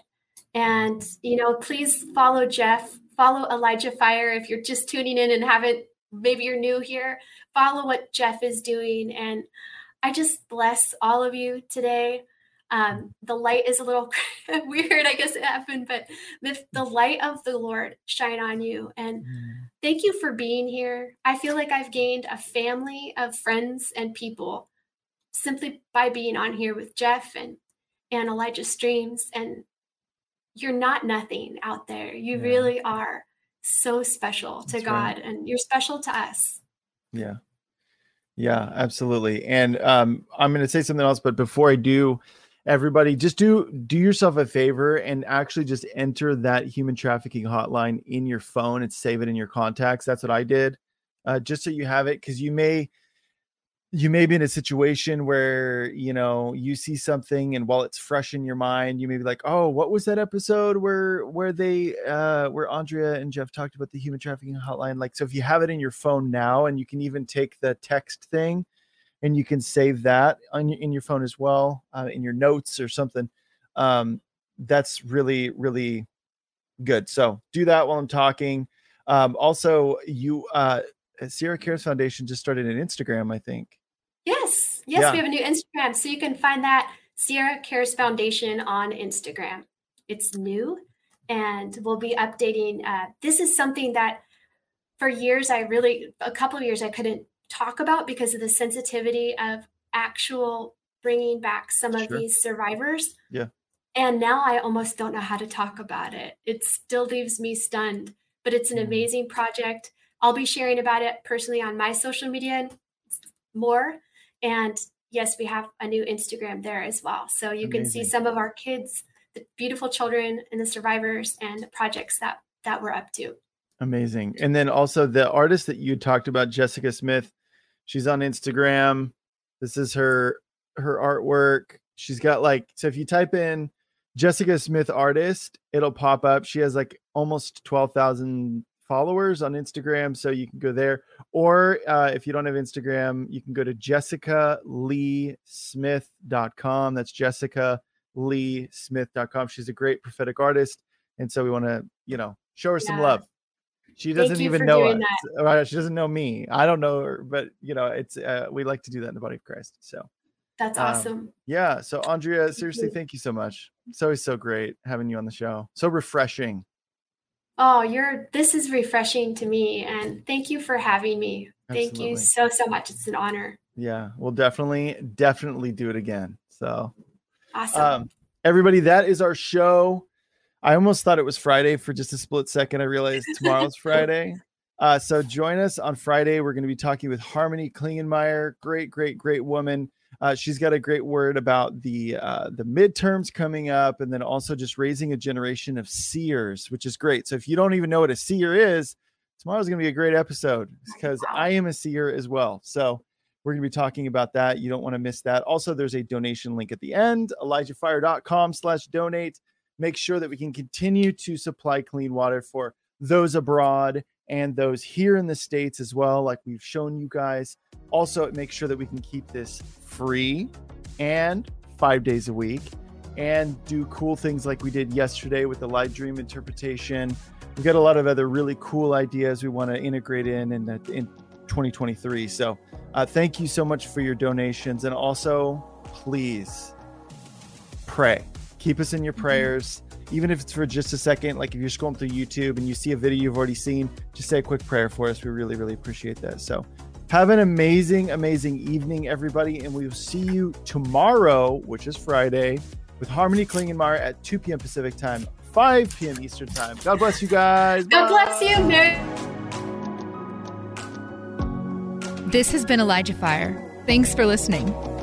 And, you know, please follow Jeff, follow Elijah Fire if you're just tuning in and haven't, maybe you're new here, follow what Jeff is doing. And I just bless all of you today. Um, the light is a little weird, I guess it happened, but the, the light of the Lord shine on you. And mm. thank you for being here. I feel like I've gained a family of friends and people simply by being on here with Jeff and and Elijah Streams and you're not nothing out there. You yeah. really are so special to That's God right. and you're special to us.
Yeah. Yeah, absolutely. And um I'm going to say something else but before I do everybody just do do yourself a favor and actually just enter that human trafficking hotline in your phone and save it in your contacts. That's what I did. Uh, just so you have it cuz you may you may be in a situation where you know you see something and while it's fresh in your mind you may be like oh what was that episode where where they uh where andrea and jeff talked about the human trafficking hotline? Like so if you have it in your phone now and you can even take the text thing and you can save that on in your phone as well uh, in your notes or something um that's really really good. So do that while i'm talking. Um also you uh Sierra Cares Foundation just started an Instagram, I think.
Yes. Yes, yeah. we have a new Instagram. So you can find that Sierra Cares Foundation on Instagram. It's new and we'll be updating. Uh, this is something that for years, I really, a couple of years, I couldn't talk about because of the sensitivity of actual bringing back some sure. of these survivors.
Yeah.
And now I almost don't know how to talk about it. It still leaves me stunned, but it's an mm. amazing project. I'll be sharing about it personally on my social media more. And yes, we have a new Instagram there as well. So you Amazing. can see some of our kids, the beautiful children and the survivors and the projects that that we're up to.
Amazing. And then also the artist that you talked about, Jessica Smith, she's on Instagram. This is her her artwork. She's got like so if you type in Jessica Smith artist, it'll pop up. She has like almost 12,000 followers on Instagram, so you can go there. Or uh, if you don't have Instagram, you can go to jessicaleesmith.com. That's Jessica Lee Smith.com. She's a great prophetic artist. And so we want to, you know, show her yeah. some love. She doesn't even know us. That. She doesn't know me. I don't know her, but you know, it's uh, we like to do that in the body of Christ. So
that's um, awesome.
yeah. So Andrea, seriously, thank you so much. It's always so great having you on the show. So refreshing.
Oh, you're this is refreshing to me and thank you for having me. Absolutely. Thank you so so much. It's an honor.
Yeah, we'll definitely definitely do it again. So
awesome. Um,
everybody, that is our show. I almost thought it was Friday for just a split second. I realized tomorrow's Friday. Uh, so join us on Friday. We're going to be talking with Harmony Klingenmeyer, great, great, great woman. Uh, she's got a great word about the uh, the midterms coming up, and then also just raising a generation of seers, which is great. So if you don't even know what a seer is, tomorrow's going to be a great episode because I am a seer as well. So we're going to be talking about that. You don't want to miss that. Also, there's a donation link at the end, elijahfire.com slash donate. Make sure that we can continue to supply clean water for those abroad and those here in the States as well, like we've shown you guys. Also, make sure that we can keep this free and five days a week and do cool things like we did yesterday with the live dream interpretation. We've got a lot of other really cool ideas we want to integrate in in, in 2023. So uh, thank you so much for your donations. And also, please pray. Keep us in your prayers. Even if it's for just a second, like if you're scrolling through YouTube and you see a video you've already seen, just say a quick prayer for us. We really, really appreciate that. So have an amazing, amazing evening, everybody. And we will see you tomorrow, which is Friday, with Harmony Klingenmeyer at 2 p.m. Pacific time, 5 p.m. Eastern time. God bless you guys.
God bless you. Mary.
This has been Elijah Fire. Thanks for listening.